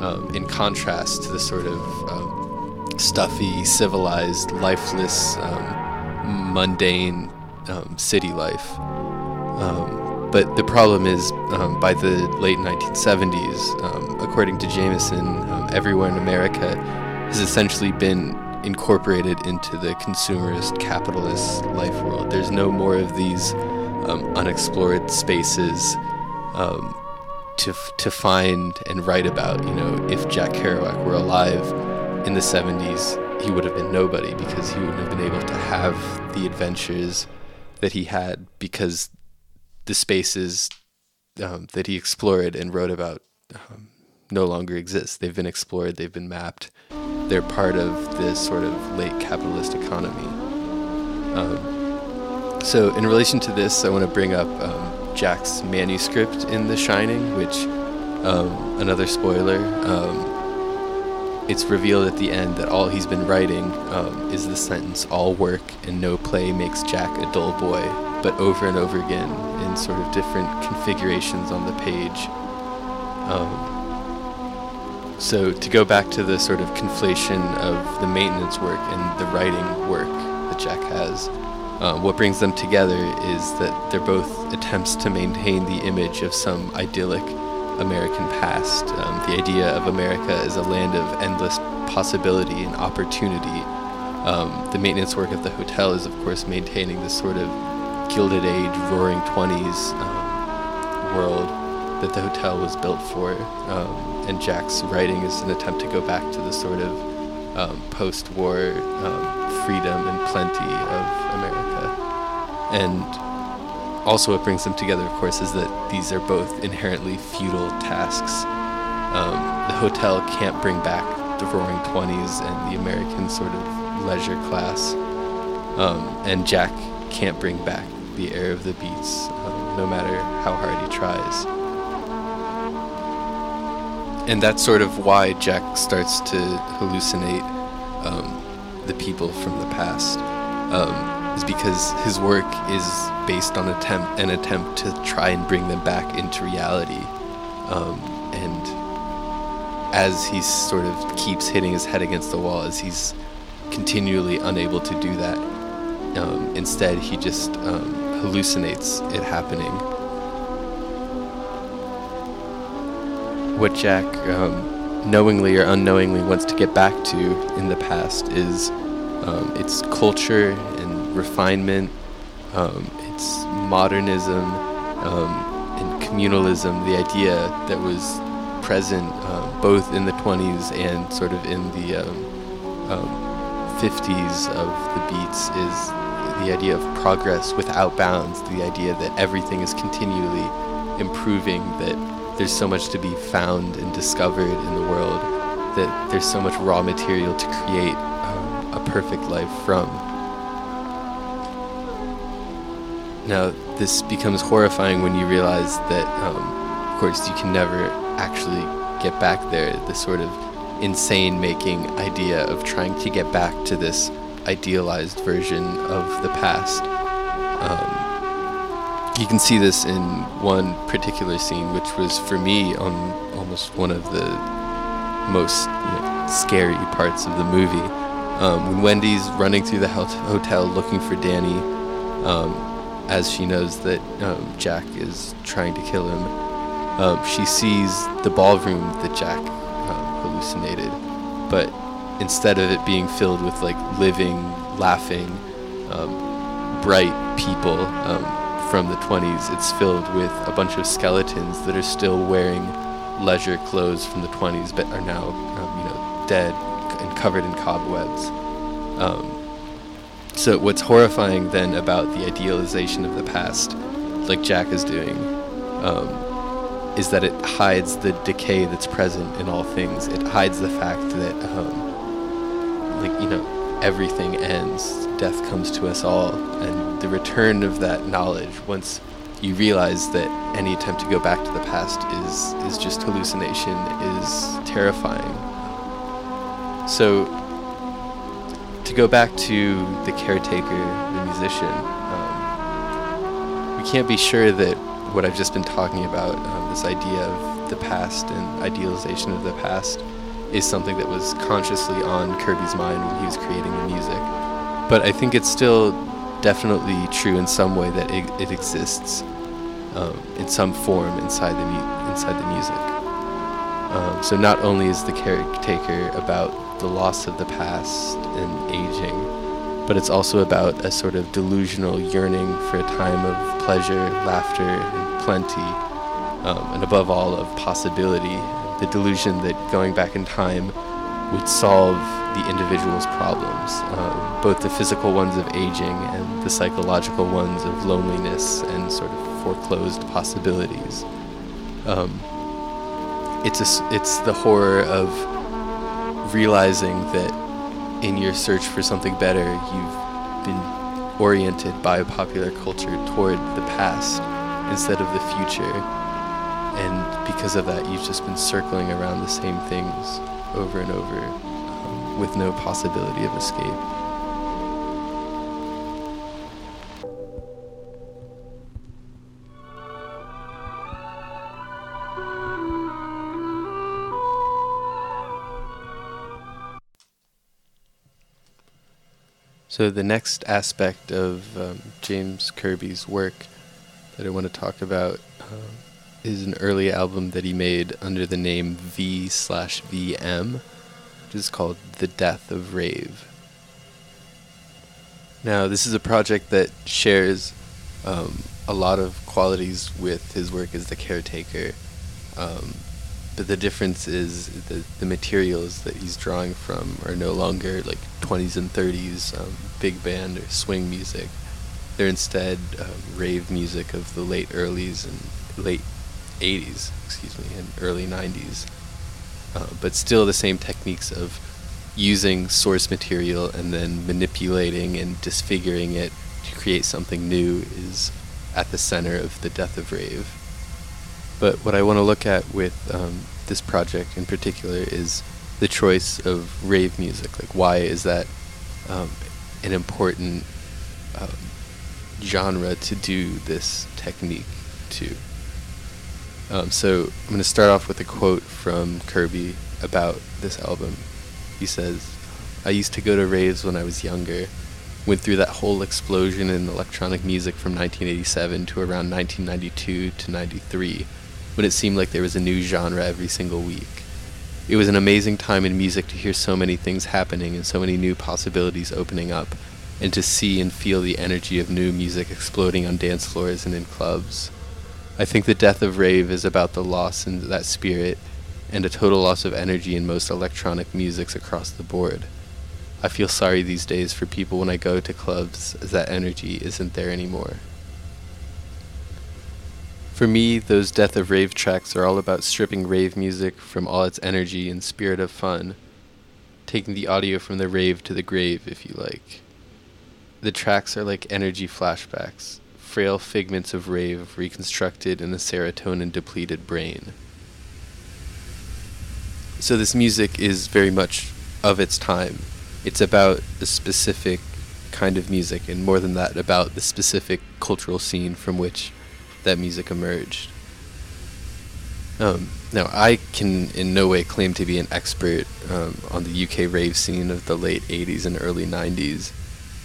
um, in contrast to the sort of um, stuffy, civilized, lifeless, um, mundane um, city life. Um, but the problem is, um, by the late 1970s, according to Jameson, everywhere in America has essentially been incorporated into the consumerist capitalist life world. There's no more of these unexplored spaces um, to to find and write about. You know, if Jack Kerouac were alive in the 70s, he would have been nobody because he wouldn't have been able to have the adventures that he had because the spaces um, that he explored and wrote about um, no longer exist. They've been explored, they've been mapped. They're part of this sort of late capitalist economy. Um, so, in relation to this, I want to bring up um, Jack's manuscript in The Shining, which Um, another spoiler. Um, it's revealed at the end that all he's been writing um, is the sentence "All work and no play makes Jack a dull boy," but over and over again in sort of different configurations on the page. Um, so to go back to the sort of conflation of the maintenance work and the writing work that Jack has, uh, what brings them together is that they're both attempts to maintain the image of some idyllic American past. Um, the idea of America as a land of endless possibility and opportunity. Um, the maintenance work of the hotel is, of course, maintaining this sort of Gilded Age, Roaring 20s um, world that the hotel was built for. Um, and Jack's writing is an attempt to go back to the sort of um, post war freedom and plenty of America. And also, what brings them together, of course, is that these are both inherently futile tasks. Um, the hotel can't bring back the Roaring Twenties and the American sort of leisure class, um, and Jack can't bring back the air of the beats, um, no matter how hard he tries. And that's sort of why Jack starts to hallucinate um, the people from the past. Um, is because his work is based on attempt an attempt to try and bring them back into reality. Um, and as he sort of keeps hitting his head against the wall, as he's continually unable to do that, um, instead he just um, hallucinates it happening. What Jack um, knowingly or unknowingly wants to get back to in the past is um, its culture refinement, um, its modernism um, and communalism, the idea that was present um, both in the 20s and sort of in the 50s um, of the beats is the idea of progress without bounds, the idea that everything is continually improving, that there's so much to be found and discovered in the world, that there's so much raw material to create um, a perfect life from. Now, this becomes horrifying when you realize that, um, of course, you can never actually get back there. The sort of insane making idea of trying to get back to this idealized version of the past. Um, you can see this in one particular scene, which was for me on almost one of the most you know, scary parts of the movie. Um, when Wendy's running through the hotel looking for Danny, um, as she knows that um, Jack is trying to kill him, um, she sees the ballroom that Jack um, hallucinated, but instead of it being filled with like living, laughing, um, bright people from the 20s, it's filled with a bunch of skeletons that are still wearing leisure clothes from the 20s, but are now, um, you know, dead and covered in cobwebs. So what's horrifying then about the idealization of the past, like Jack is doing, um, is that it hides the decay that's present in all things. It hides the fact that, um, like you know, everything ends. Death comes to us all, and the return of that knowledge once you realize that any attempt to go back to the past is is just hallucination is terrifying. So to go back to the caretaker, the musician, um, we can't be sure that what I've just been talking about, um, this idea of the past and idealization of the past, is something that was consciously on Kirby's mind when he was creating the music. But I think it's still definitely true in some way that it, it exists um, in some form inside the mu- inside the music. Um, so not only is the caretaker about the loss of the past and aging, but it's also about a sort of delusional yearning for a time of pleasure, laughter, and plenty, um, and above all, of possibility. The delusion that going back in time would solve the individual's problems, um, both the physical ones of aging and the psychological ones of loneliness and sort of foreclosed possibilities. Um, it's a, it's the horror of realizing that in your search for something better, you've been oriented by popular culture toward the past instead of the future. And because of that, you've just been circling around the same things over and over um, with no possibility of escape. So the next aspect of um, James Kirby's work that I want to talk about um, is an early album that he made under the name V slash VM, which is called The Death of Rave. Now, this is a project that shares um, a lot of qualities with his work as the caretaker. Um, but the difference is the the materials that he's drawing from are no longer like 20s and 30s um, big band or swing music. They're instead uh, rave music of the late earlys and late 80s, excuse me, and early 90s. Uh, but still the same techniques of using source material and then manipulating and disfiguring it to create something new is at the center of the death of rave. But what I want to look at with um, this project in particular is the choice of rave music. Like, why is that um, an important um, genre to do this technique to? Um, so I'm going to start off with a quote from Kirby about this album. He says, I used to go to raves when I was younger, went through that whole explosion in electronic music from 1987 to around 1992 to 93, when it seemed like there was a new genre every single week. It was an amazing time in music to hear so many things happening and so many new possibilities opening up, and to see and feel the energy of new music exploding on dance floors and in clubs. I think the death of rave is about the loss in that spirit and a total loss of energy in most electronic musics across the board. I feel sorry these days for people when I go to clubs as that energy isn't there anymore. For me, those Death of Rave tracks are all about stripping rave music from all its energy and spirit of fun, taking the audio from the rave to the grave, if you like. The tracks are like energy flashbacks, frail figments of rave reconstructed in a serotonin depleted brain. So, this music is very much of its time. It's about a specific kind of music, and more than that, about the specific cultural scene from which that music emerged. Um, now, I can in no way claim to be an expert um, on the UK rave scene of the late 80s and early 90s,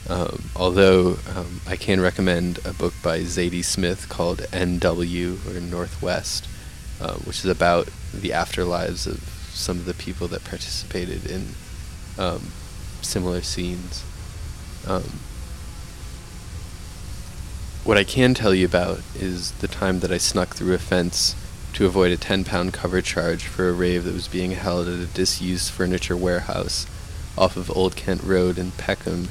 um, although um, I can recommend a book by Zadie Smith called NW, or Northwest, uh, which is about the afterlives of some of the people that participated in um, similar scenes. Um, what I can tell you about is the time that I snuck through a fence to avoid a 10 pound cover charge for a rave that was being held at a disused furniture warehouse off of Old Kent Road in Peckham,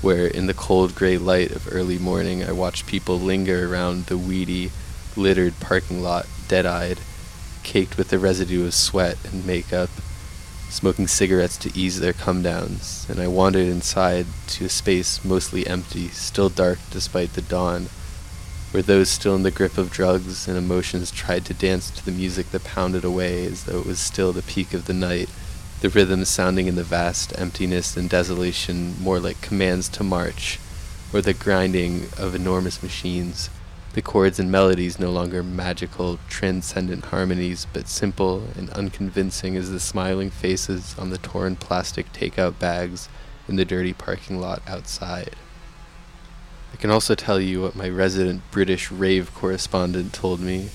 where in the cold gray light of early morning I watched people linger around the weedy, littered parking lot, dead eyed, caked with the residue of sweat and makeup, smoking cigarettes to ease their come downs, and I wandered inside to a space mostly empty, still dark despite the dawn, where those still in the grip of drugs and emotions tried to dance to the music that pounded away as though it was still the peak of the night, the rhythms sounding in the vast emptiness and desolation more like commands to march, or the grinding of enormous machines the chords and melodies no longer magical, transcendent harmonies, but simple and unconvincing as the smiling faces on the torn plastic takeout bags in the dirty parking lot outside. I can also tell you what my resident British rave correspondent told me,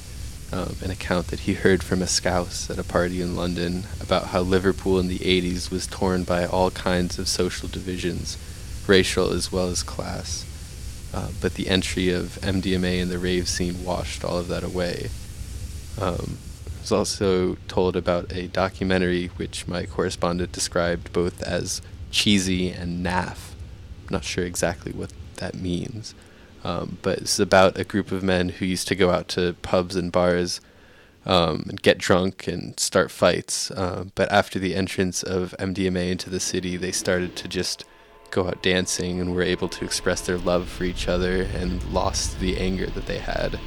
um, an account that he heard from a scouse at a party in London about how Liverpool in the 80s was torn by all kinds of social divisions, racial as well as class uh, but the entry of MDMA in the rave scene washed all of that away. Um, I was also told about a documentary which my correspondent described both as cheesy and naff. I'm not sure exactly what that means. Um, but it's about a group of men who used to go out to pubs and bars um, and get drunk and start fights. Uh, but after the entrance of MDMA into the city, they started to just go out dancing and were able to express their love for each other and lost the anger that they had.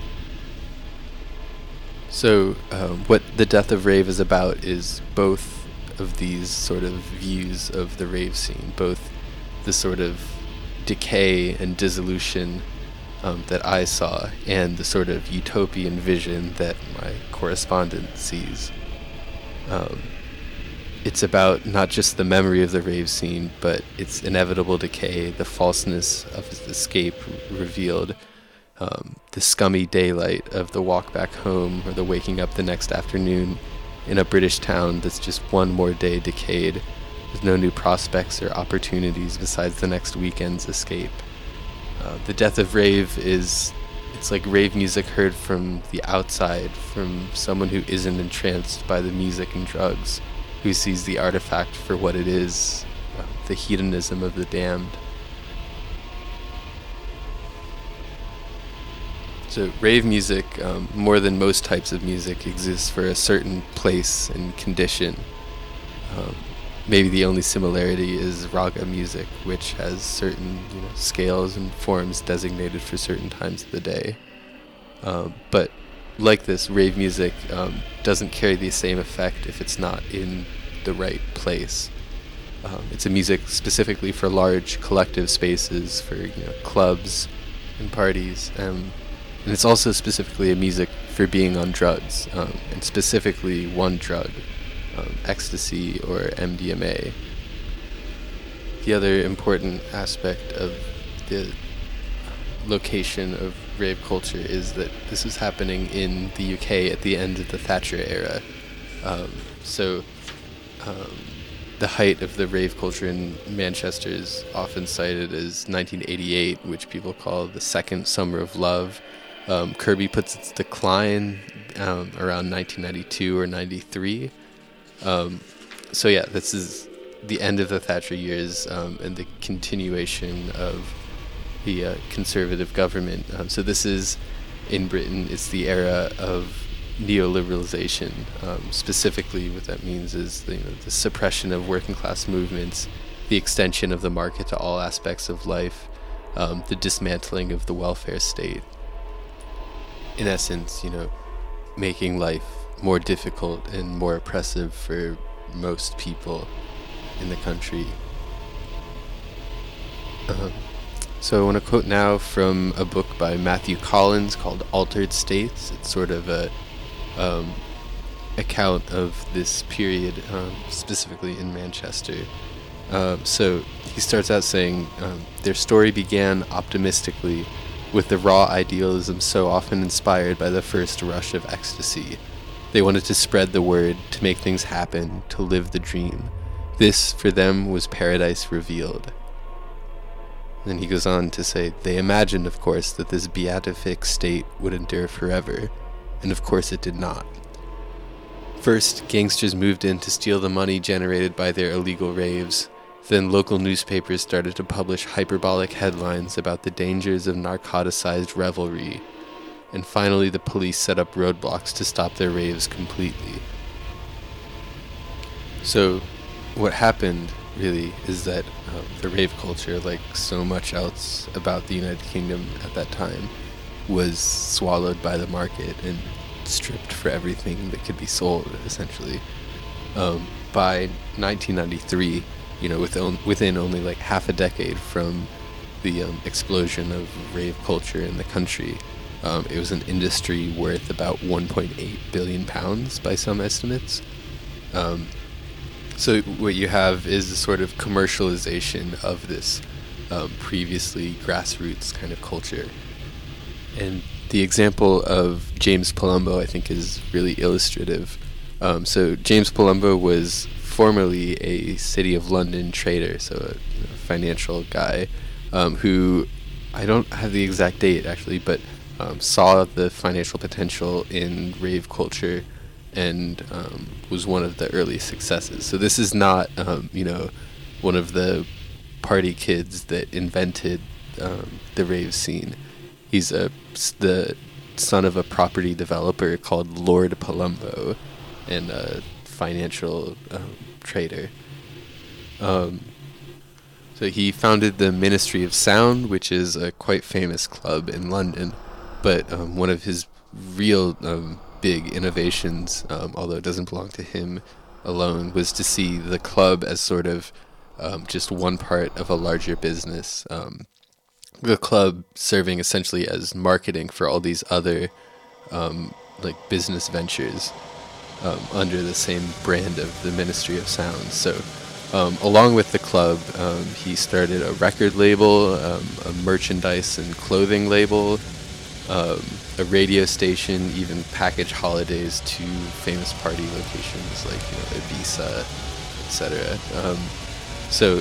So, um, what the death of rave is about is both of these sort of views of the rave scene, both the sort of decay and dissolution um, that I saw, and the sort of utopian vision that my correspondent sees. Um, it's about not just the memory of the rave scene, but its inevitable decay, the falseness of its escape revealed, um, the scummy daylight of the walk back home or the waking up the next afternoon in a British town that's just one more day decayed, with no new prospects or opportunities besides the next weekend's escape. Uh, the death of rave is it's like rave music heard from the outside, from someone who isn't entranced by the music and drugs, who sees the artifact for what it is, the hedonism of the damned. So, rave music, um, more than most types of music, exists for a certain place and condition. Um, maybe the only similarity is raga music, which has certain you know, scales and forms designated for certain times of the day. Um, but like this, rave music um, doesn't carry the same effect if it's not in the right place. Um, it's a music specifically for large collective spaces, for you know, clubs and parties, um, and it's also specifically a music for being on drugs, um, and specifically one drug, um, ecstasy or MDMA. The other important aspect of the location of rave culture is that this was happening in the UK at the end of the Thatcher era. Um, so, um, the height of the rave culture in Manchester is often cited as 1988, which people call the second summer of love. Um, Kirby puts its decline um, around 1992 or 93. Um, so yeah, this is the end of the Thatcher years um, and the continuation of the uh, conservative government. Um, so this is in Britain. It's the era of neoliberalization. Um, specifically, what that means is the, you know, the suppression of working class movements, the extension of the market to all aspects of life, um, the dismantling of the welfare state. In essence, you know, making life more difficult and more oppressive for most people in the country. Um, so I want to quote now from a book by Matthew Collins called Altered States. It's sort of a um, account of this period, um, specifically in Manchester. Um, so he starts out saying um, their story began optimistically with the raw idealism so often inspired by the first rush of ecstasy. They wanted to spread the word, to make things happen, to live the dream. This, for them, was paradise revealed. Then he goes on to say, They imagined, of course, that this beatific state would endure forever, and of course it did not. First, gangsters moved in to steal the money generated by their illegal raves. Then local newspapers started to publish hyperbolic headlines about the dangers of narcoticized revelry. And finally, the police set up roadblocks to stop their raves completely. So, what happened really is that uh, the rave culture, like so much else about the United Kingdom at that time, was swallowed by the market and stripped for everything that could be sold, essentially. Um, by 1993, you know, within, within only like half a decade from the um, explosion of rave culture in the country, um, it was an industry worth about 1.8 billion pounds by some estimates. So what you have is a sort of commercialization of this um, previously grassroots kind of culture. And the example of James Palumbo, I think, is really illustrative. Um, so James Palumbo was formerly a City of London trader, so a you know, financial guy, um, who I don't have the exact date actually, but um, saw the financial potential in rave culture and um, was one of the early successes. So this is not, um, you know, one of the party kids that invented um, the rave scene. He's a the son of a property developer called Lord Palumbo, and a financial um, trader. Um, so he founded the Ministry of Sound, which is a quite famous club in London. But um, one of his real big innovations, um, although it doesn't belong to him alone, was to see the club as sort of um, just one part of a larger business. Um, the club serving essentially as marketing for all these other um, like business ventures um, under the same brand of the Ministry of Sound. So, um, along with the club, um, he started a record label, um, a merchandise and clothing label, um, a radio station, even package holidays to famous party locations like you know, Ibiza, etc. Um, so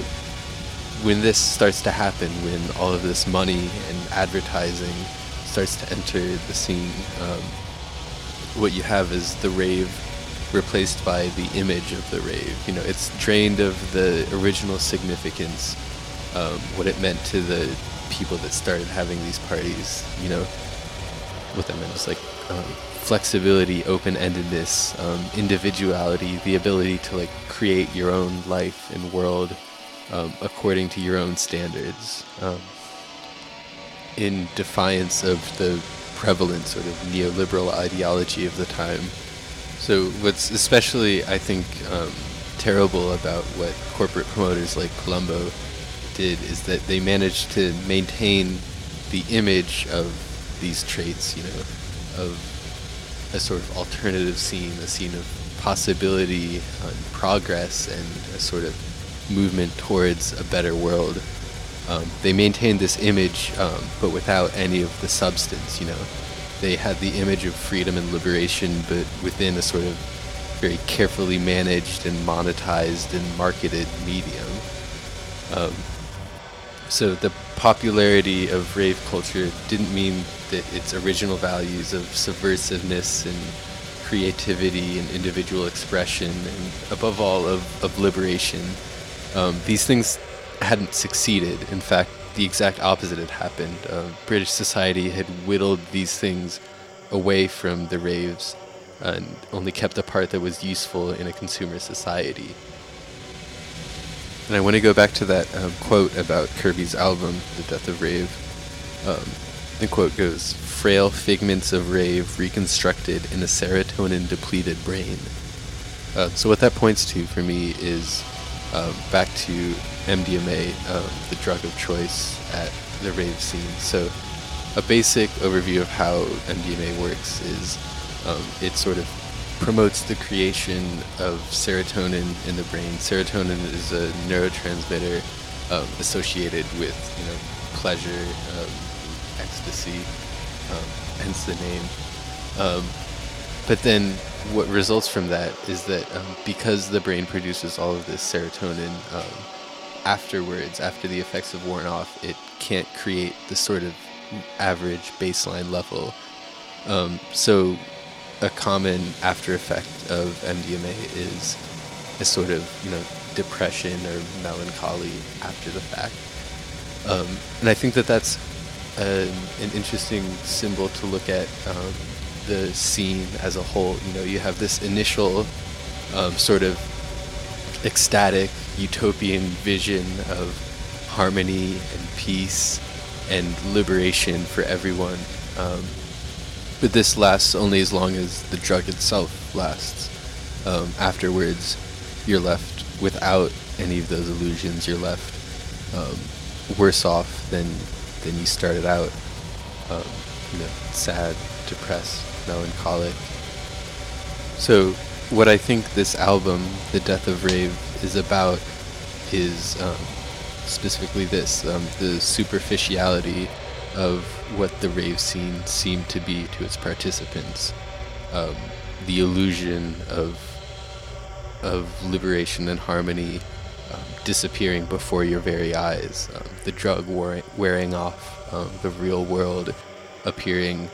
when this starts to happen, when all of this money and advertising starts to enter the scene, um, what you have is the rave replaced by the image of the rave. You know, it's drained of the original significance, um, what it meant to the people that started having these parties. You know, what them. meant was like um, flexibility, open-endedness, um, individuality, the ability to like create your own life and world um, according to your own standards, um, in defiance of the prevalent sort of neoliberal ideology of the time. So, what's especially, I think, um, terrible about what corporate promoters like Colombo did is that they managed to maintain the image of these traits, you know, of a sort of alternative scene, a scene of possibility and progress and a sort of movement towards a better world. Um, they maintained this image, um, but without any of the substance. You know, they had the image of freedom and liberation, but within a sort of very carefully managed and monetized and marketed medium. Um, so the popularity of rave culture didn't mean that its original values of subversiveness and creativity and individual expression and above all of, of liberation um, these things hadn't succeeded. In fact, the exact opposite had happened. Uh, British society had whittled these things away from the raves and only kept the part that was useful in a consumer society. And I want to go back to that um, quote about Kirby's album, The Death of Rave. Um, the quote goes Frail figments of rave reconstructed in a serotonin depleted brain. Uh, so, what that points to for me is um, back to MDMA, um, the drug of choice at the rave scene. So, a basic overview of how MDMA works is um, it sort of promotes the creation of serotonin in the brain. Serotonin is a neurotransmitter um, associated with you know pleasure, um, ecstasy, um, hence the name. Um, but then what results from that is that um, because the brain produces all of this serotonin um, afterwards, after the effects have worn off, it can't create the sort of average baseline level. Um, so, a common after effect of MDMA is a sort of you know depression or melancholy after the fact. Um, and I think that that's an, an interesting symbol to look at um, the scene as a whole. You know, you have this initial um, sort of ecstatic utopian vision of harmony and peace and liberation for everyone. Um, but this lasts only as long as the drug itself lasts. Um, afterwards, you're left without any of those illusions. You're left um, worse off than than you started out. Um, you know, sad, depressed, melancholic. So, what I think this album, The Death of Rave, is about is um, specifically this um, the superficiality of what the rave scene seemed to be to its participants. Um, the illusion of of liberation and harmony disappearing before your very eyes, um, the drug wearing, wearing off, um, the real world appearing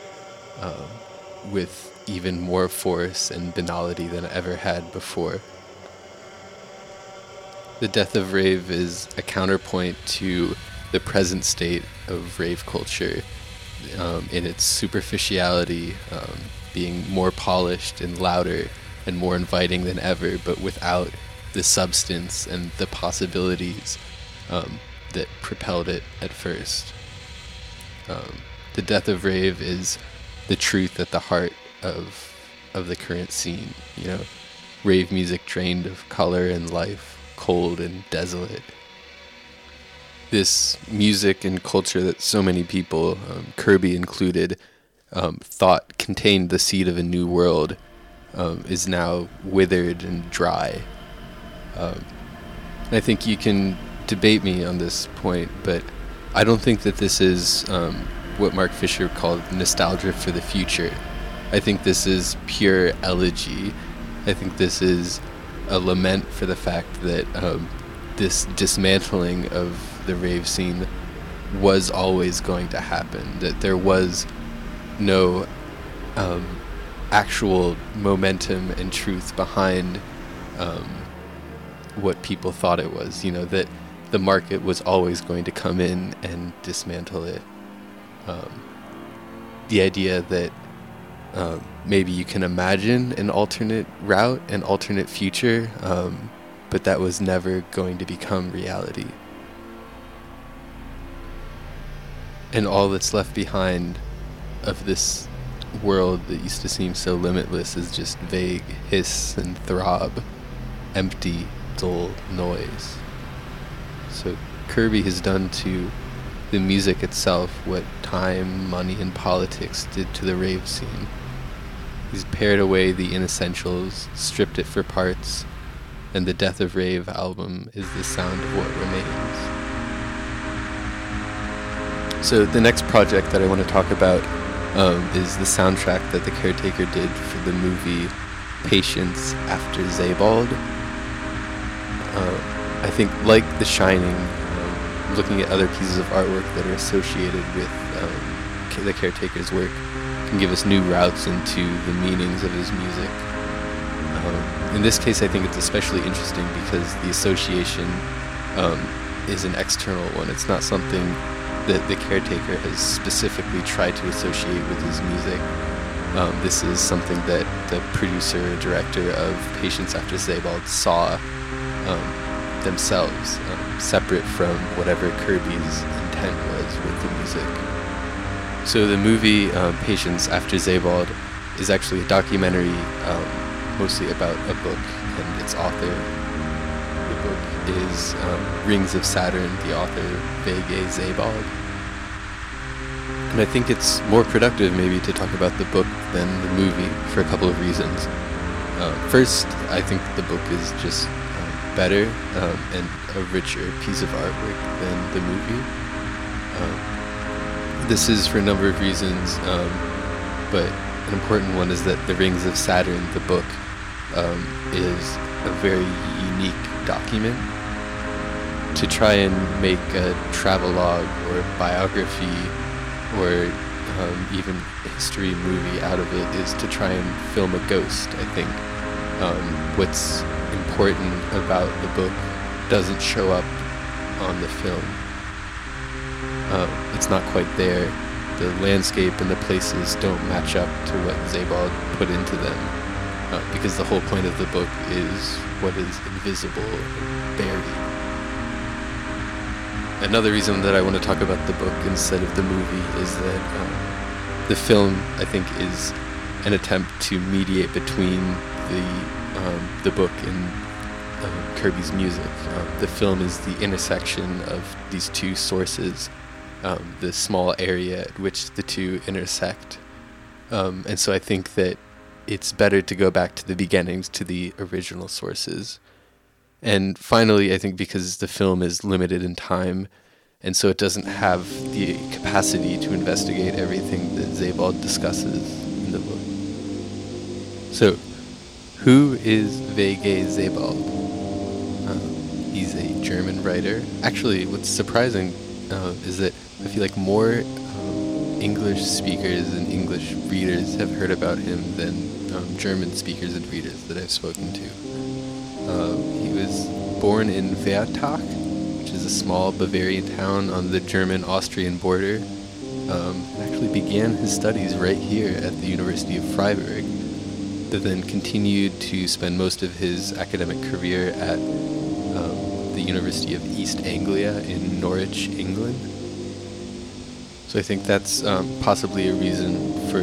um, with even more force and banality than it ever had before. The death of rave is a counterpoint to the present state of rave culture um, in its superficiality, um, being more polished and louder and more inviting than ever, but without the substance and the possibilities um, that propelled it at first. Um, the death of rave is the truth at the heart of of the current scene. You know, rave music drained of color and life, cold and desolate. This music and culture that so many people, um, Kirby included, um, thought contained the seed of a new world, um, is now withered and dry. Um, I think you can debate me on this point, but I don't think that this is um, what Mark Fisher called nostalgia for the future. I think this is pure elegy. I think this is a lament for the fact that um, this dismantling of the rave scene was always going to happen. That there was no um, actual momentum and truth behind um, what people thought it was. You know that the market was always going to come in and dismantle it. Um, the idea that um, maybe you can imagine an alternate route, an alternate future, um, but that was never going to become reality. And all that's left behind of this world that used to seem so limitless is just vague hiss and throb, empty, noise. So Kirby has done to the music itself what time, money, and politics did to the rave scene. He's pared away the inessentials, stripped it for parts, and the Death of Rave album is the sound of what remains. So the next project that I want to talk about um, is the soundtrack that the caretaker did for the movie Patience After Sebald. Uh, I think, like The Shining, um, looking at other pieces of artwork that are associated with um, the caretaker's work can give us new routes into the meanings of his music. Um, in this case, I think it's especially interesting because the association um, is an external one. It's not something that the caretaker has specifically tried to associate with his music. Um, this is something that the producer director of Patience After Sebald saw um, themselves, um, separate from whatever Kirby's intent was with the music. So the movie um, Patience After Sebald is actually a documentary um, mostly about a book and its author. The book is um, Rings of Saturn, the author V.G. Sebald. And I think it's more productive maybe to talk about the book than the movie for a couple of reasons. Uh, first, I think the book is just better um, and a richer piece of artwork than the movie. Um, this is for a number of reasons, um, but an important one is that The Rings of Saturn, the book, um, is a very unique document. To try and make a travelogue or biography or um, even history movie out of it is to try and film a ghost, I think. Um, what's important about the book doesn't show up on the film. Uh, it's not quite there. The landscape and the places don't match up to what Sebald put into them. Uh, because the whole point of the book is what is invisible buried. Another reason that I want to talk about the book instead of the movie is that um, the film, I think, is an attempt to mediate between the um, the book and uh, Kirby's music. Uh, the film is the intersection of these two sources, um, the small area at which the two intersect. Um, and so I think that it's better to go back to the beginnings, to the original sources. And finally, I think because the film is limited in time, and so it doesn't have the capacity to investigate everything that Sebald discusses in the book. So, who is V.G. Sebald? He's a German writer. Actually, what's surprising uh, is that I feel like more um, English speakers and English readers have heard about him than um, German speakers and readers that I've spoken to. Uh, he was born in Wertach, which is a small Bavarian town on the German-Austrian border. Um, actually began his studies right here at the University of Freiburg, but then continued to spend most of his academic career at um, the University of East Anglia in Norwich, England. So I think that's um, possibly a reason for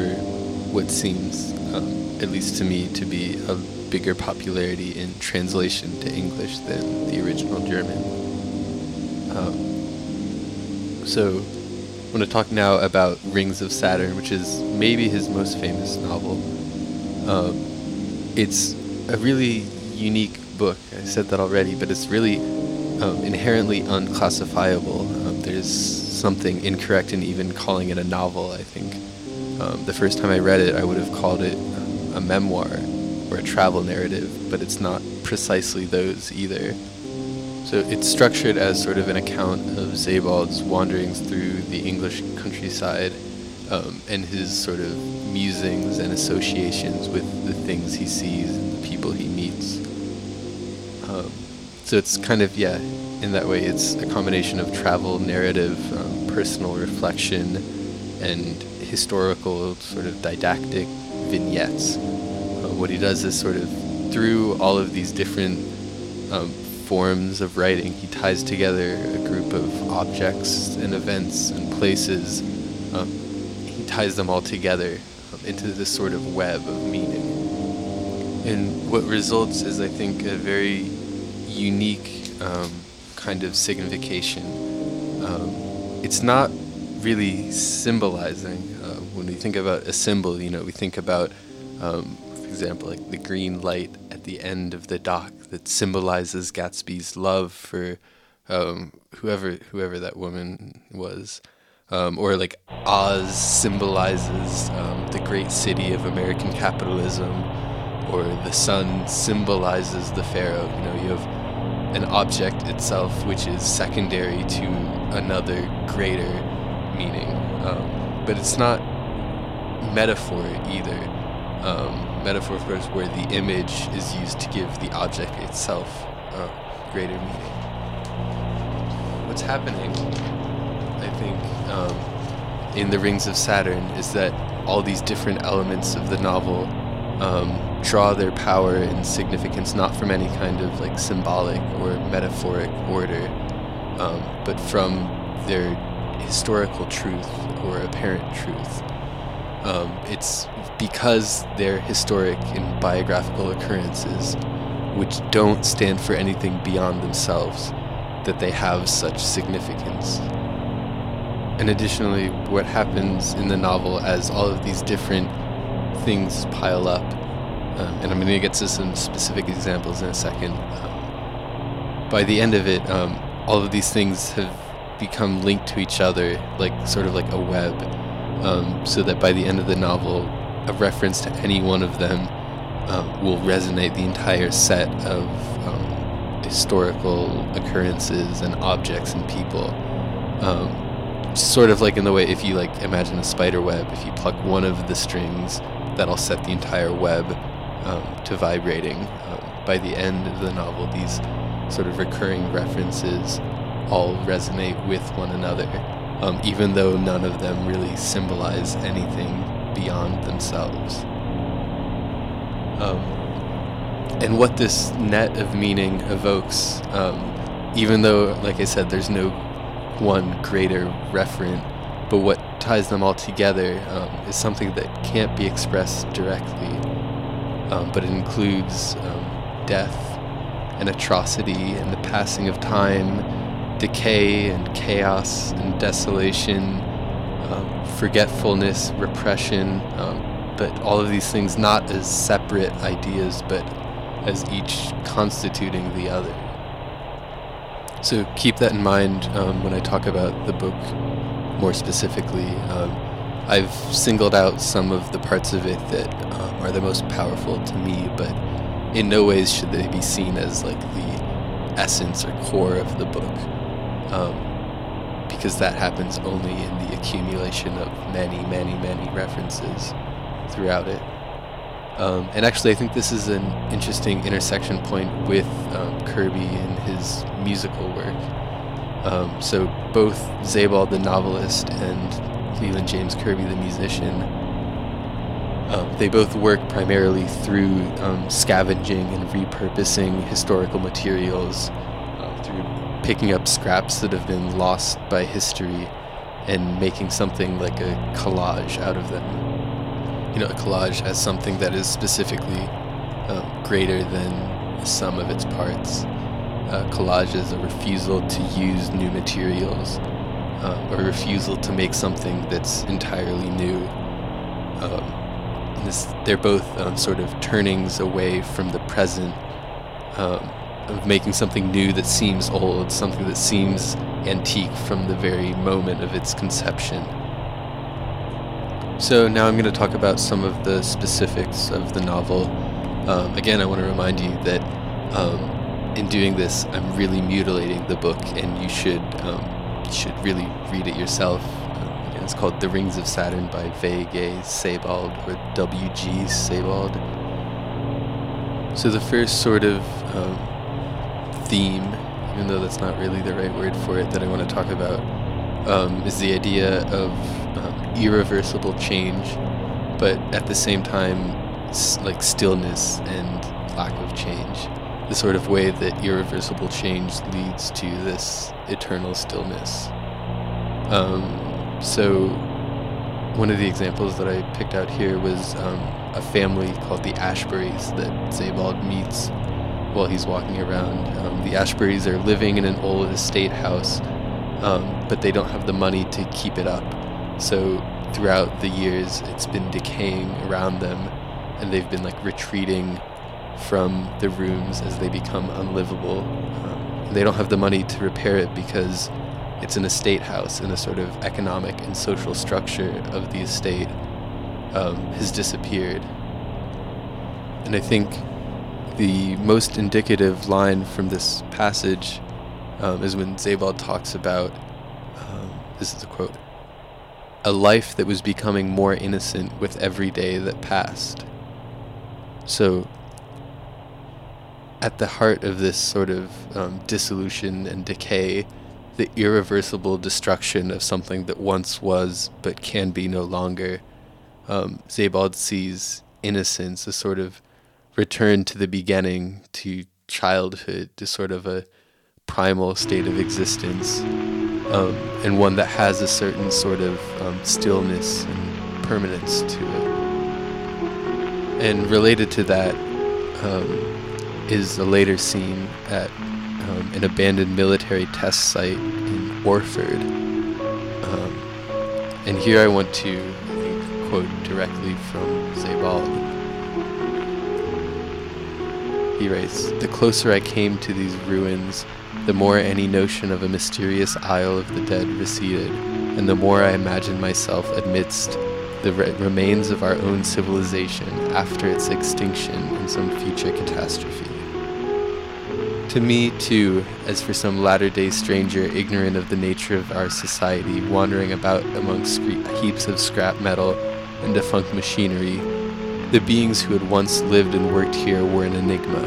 what seems um, at least to me, to be a bigger popularity in translation to English than the original German. Um, so, I want to talk now about Rings of Saturn, which is maybe his most famous novel. Um, it's a really unique book. I said that already, but it's really um, inherently unclassifiable. Um, there's something incorrect in even calling it a novel, I think. Um, the first time I read it, I would have called it a memoir or a travel narrative, but it's not precisely those either. So it's structured as sort of an account of Sebald's wanderings through the English countryside um, and his sort of musings and associations with the things he sees and the people he meets. So it's kind of, yeah, in that way, it's a combination of travel narrative, um, personal reflection, and historical sort of didactic vignettes. Uh, what he does is sort of through all of these different um, forms of writing, he ties together a group of objects and events and places. Um, he ties them all together um, into this sort of web of meaning. And what results is, I think, a very unique um, kind of signification. Um, it's not really symbolizing. Uh, when we think about a symbol, you know, we think about, um, for example, like the green light at the end of the dock that symbolizes Gatsby's love for um, whoever whoever that woman was. Um, or like Oz symbolizes um, the great city of American capitalism, or the sun symbolizes the pharaoh. You know, you have an object itself which is secondary to another greater meaning, um, but it's not metaphor either. Um, metaphor, of course, where the image is used to give the object itself uh, greater meaning. What's happening, I think, um, in the Rings of Saturn is that all these different elements of the novel um, draw their power and significance not from any kind of like symbolic or metaphoric order, um, but from their historical truth or apparent truth. Um, it's because they're historic and biographical occurrences, which don't stand for anything beyond themselves, that they have such significance. And additionally, what happens in the novel as all of these different things pile up, um, and I'm going to get to some specific examples in a second. Um, by the end of it, um, all of these things have become linked to each other, like sort of like a web, um, so that by the end of the novel, a reference to any one of them um, will resonate the entire set of historical occurrences and objects and people. Um, sort of like in the way if you like imagine a spider web, if you pluck one of the strings, that'll set the entire web um, to vibrating. Um, by the end of the novel, these sort of recurring references all resonate with one another, um, even though none of them really symbolize anything beyond themselves. Um, and what this net of meaning evokes, um, even though, like I said, there's no one greater referent, but what ties them all together um, is something that can't be expressed directly, um, but it includes um, death and atrocity and the passing of time, decay and chaos and desolation, um, forgetfulness, repression, um, but all of these things not as separate ideas, but as each constituting the other. So keep that in mind um, when I talk about the book more specifically. Um, I've singled out some of the parts of it that um, are the most powerful to me, but in no ways should they be seen as like the essence or core of the book, um, because that happens only in the accumulation of many, many, many references throughout it. Um, and actually, I think this is an interesting intersection point with um, Kirby and his musical work. Um, so both Sebald the novelist and Leyland James Kirby the musician, um, they both work primarily through um, scavenging and repurposing historical materials, uh, through picking up scraps that have been lost by history and making something like a collage out of them. you know a collage as something that is specifically um, greater than the sum of its parts. Uh, collage is a refusal to use new materials, um, a refusal to make something that's entirely new. Um, this, they're both um, sort of turnings away from the present, um, of making something new that seems old, something that seems antique from the very moment of its conception. So now I'm going to talk about some of the specifics of the novel. Um, again, I want to remind you that um, in doing this, I'm really mutilating the book, and you should um, you should really read it yourself. Again, it's called The Rings of Saturn by V.G. Sebald or W.G. Sebald. So the first sort of um, theme, even though that's not really the right word for it, that I want to talk about um, is the idea of um, irreversible change, but at the same time, s- like stillness and lack of change. The sort of way that irreversible change leads to this eternal stillness. Um, so, one of the examples that I picked out here was um, a family called the Ashburys that Sebald meets while he's walking around. Um, the Ashburys are living in an old estate house um, but they don't have the money to keep it up. So throughout the years, it's been decaying around them, and they've been like retreating from the rooms as they become unlivable. Um, they don't have the money to repair it because it's an estate house, and the sort of economic and social structure of the estate um, has disappeared. And I think the most indicative line from this passage um, is when Sebald talks about um, this is a quote a life that was becoming more innocent with every day that passed. So, at the heart of this sort of um, dissolution and decay, the irreversible destruction of something that once was but can be no longer, um, Sebald sees innocence, a sort of return to the beginning, to childhood, to sort of a primal state of existence, um, and one that has a certain sort of um, stillness and permanence to it. And related to that um, is a later scene at um, an abandoned military test site in Orford. Um, and here I want to I think, quote directly from Sebald. He writes, The closer I came to these ruins, the more any notion of a mysterious Isle of the Dead receded, and the more I imagined myself amidst the re- remains of our own civilization after its extinction in some future catastrophe. To me, too, as for some latter day stranger ignorant of the nature of our society, wandering about among scre- heaps of scrap metal and defunct machinery, the beings who had once lived and worked here were an enigma,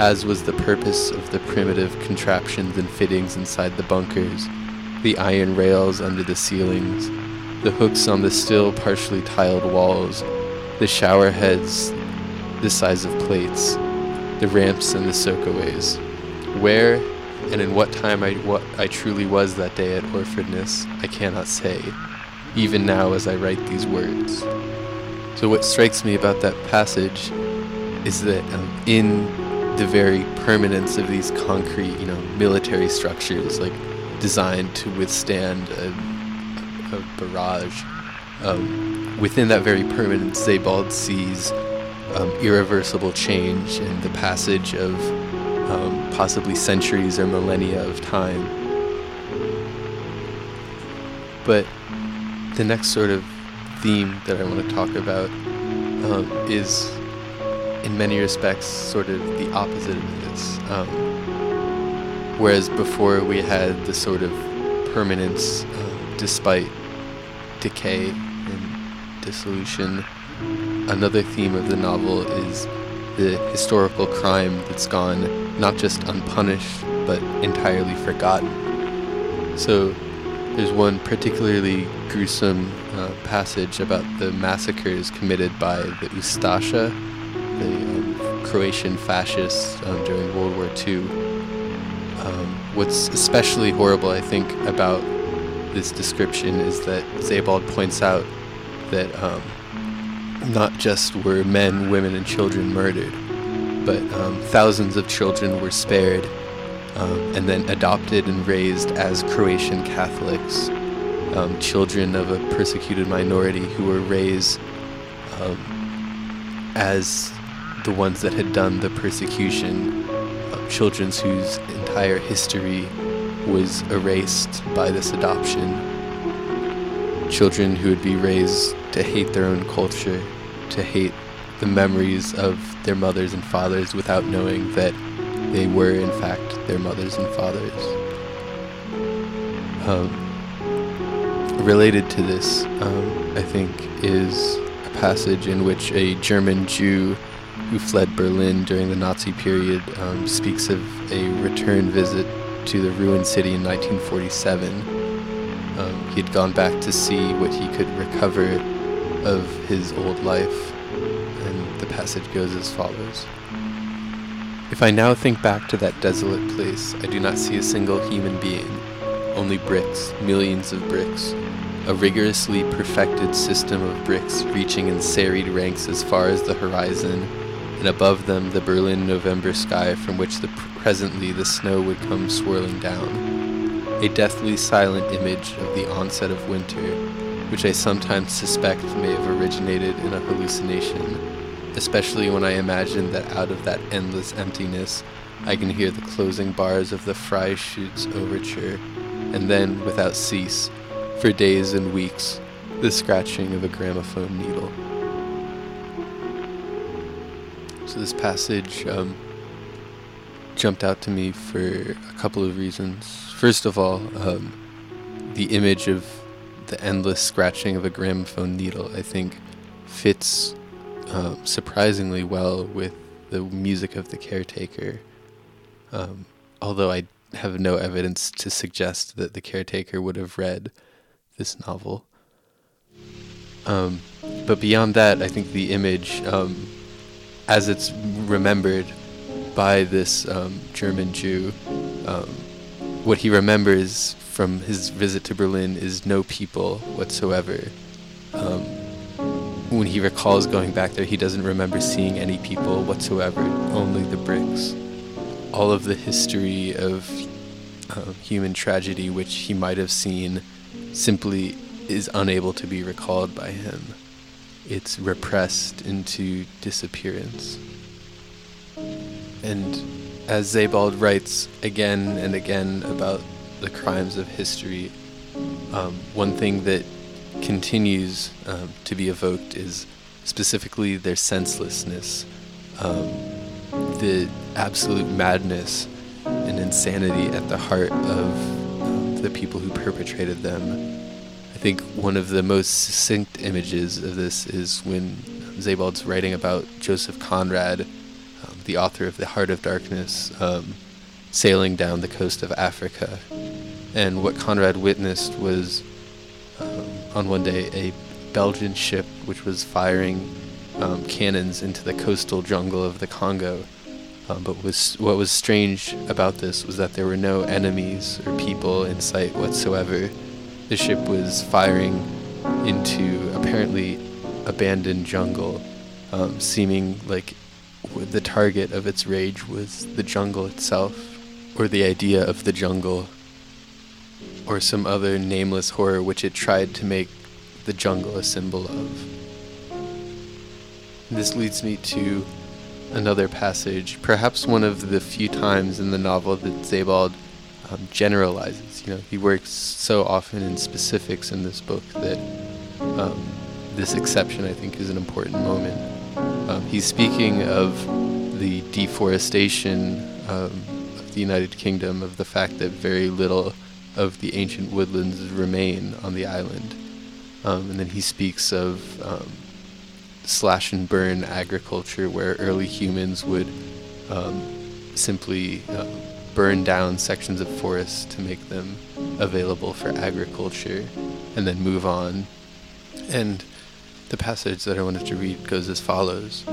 as was the purpose of the primitive contraptions and fittings inside the bunkers, the iron rails under the ceilings, the hooks on the still partially tiled walls, the shower heads the size of plates, the ramps and the soakaways. Where and in what time I, what I truly was that day at Orfordness, I cannot say, even now as I write these words. So, what strikes me about that passage is that um, in the very permanence of these concrete, you know, military structures, like designed to withstand a, a barrage, um, within that very permanence, Sebald sees um, irreversible change and the passage of um, possibly centuries or millennia of time. But the next sort of theme that I want to talk about um, is, in many respects, sort of the opposite of this. Um, whereas before we had the sort of permanence uh, despite decay and dissolution, another theme of the novel is the historical crime that's gone not just unpunished but entirely forgotten. So there's one particularly gruesome uh, passage about the massacres committed by the Ustasha, the um, Croatian fascists um, during World War II. Um, what's especially horrible, I think, about this description is that Sebald points out that um, not just were men, women, and children murdered, but um, thousands of children were spared um, and then adopted and raised as Croatian Catholics, um, children of a persecuted minority who were raised um, as the ones that had done the persecution, um, children whose entire history was erased by this adoption, children who would be raised to hate their own culture, to hate the memories of their mothers and fathers without knowing that they were, in fact, their mothers and fathers. Um, related to this, um, I think, is a passage in which a German Jew who fled Berlin during the Nazi period um, speaks of a return visit to the ruined city in 1947. Um, he had gone back to see what he could recover of his old life, and the passage goes as follows. If I now think back to that desolate place, I do not see a single human being, only bricks, millions of bricks, a rigorously perfected system of bricks reaching in serried ranks as far as the horizon, and above them the Berlin November sky from which the presently the snow would come swirling down. A deathly silent image of the onset of winter, which I sometimes suspect may have originated in a hallucination, especially when I imagine that out of that endless emptiness I can hear the closing bars of the Freischütz overture, and then, without cease, for days and weeks, the scratching of a gramophone needle. So this passage um, jumped out to me for a couple of reasons. First of all, um, the image of the endless scratching of a gramophone needle, I think, fits um, surprisingly well with the music of the caretaker. Um, although I have no evidence to suggest that the caretaker would have read this novel. Um, but beyond that, I think the image, um, as it's remembered by this um, German Jew, um, what he remembers from his visit to Berlin is no people whatsoever. Um, when he recalls going back there, he doesn't remember seeing any people whatsoever, only the bricks. All of the history of uh, human tragedy, which he might have seen, simply is unable to be recalled by him. It's repressed into disappearance. And as Sebald writes again and again about the crimes of history, um, one thing that continues um, to be evoked is specifically their senselessness, um, the absolute madness and insanity at the heart of um, the people who perpetrated them. I think one of the most succinct images of this is when Sebald's writing about Joseph Conrad, the author of The Heart of Darkness, um, sailing down the coast of Africa. And what Conrad witnessed was um, on one day a Belgian ship which was firing um, cannons into the coastal jungle of the Congo. Um, but was, what was strange about this was that there were no enemies or people in sight whatsoever. The ship was firing into apparently abandoned jungle, um, seeming like the target of its rage was the jungle itself, or the idea of the jungle, or some other nameless horror which it tried to make the jungle a symbol of. This leads me to another passage, perhaps one of the few times in the novel that Sebald um, generalizes. You know, he works so often in specifics in this book that um, this exception, I think, is an important moment. Um, he's speaking of the deforestation um, of the United Kingdom, of the fact that very little of the ancient woodlands remain on the island. Um, and then he speaks of um, slash and burn agriculture, where early humans would um, simply uh, burn down sections of forest to make them available for agriculture, and then move on. And the passage that I wanted to read goes as follows.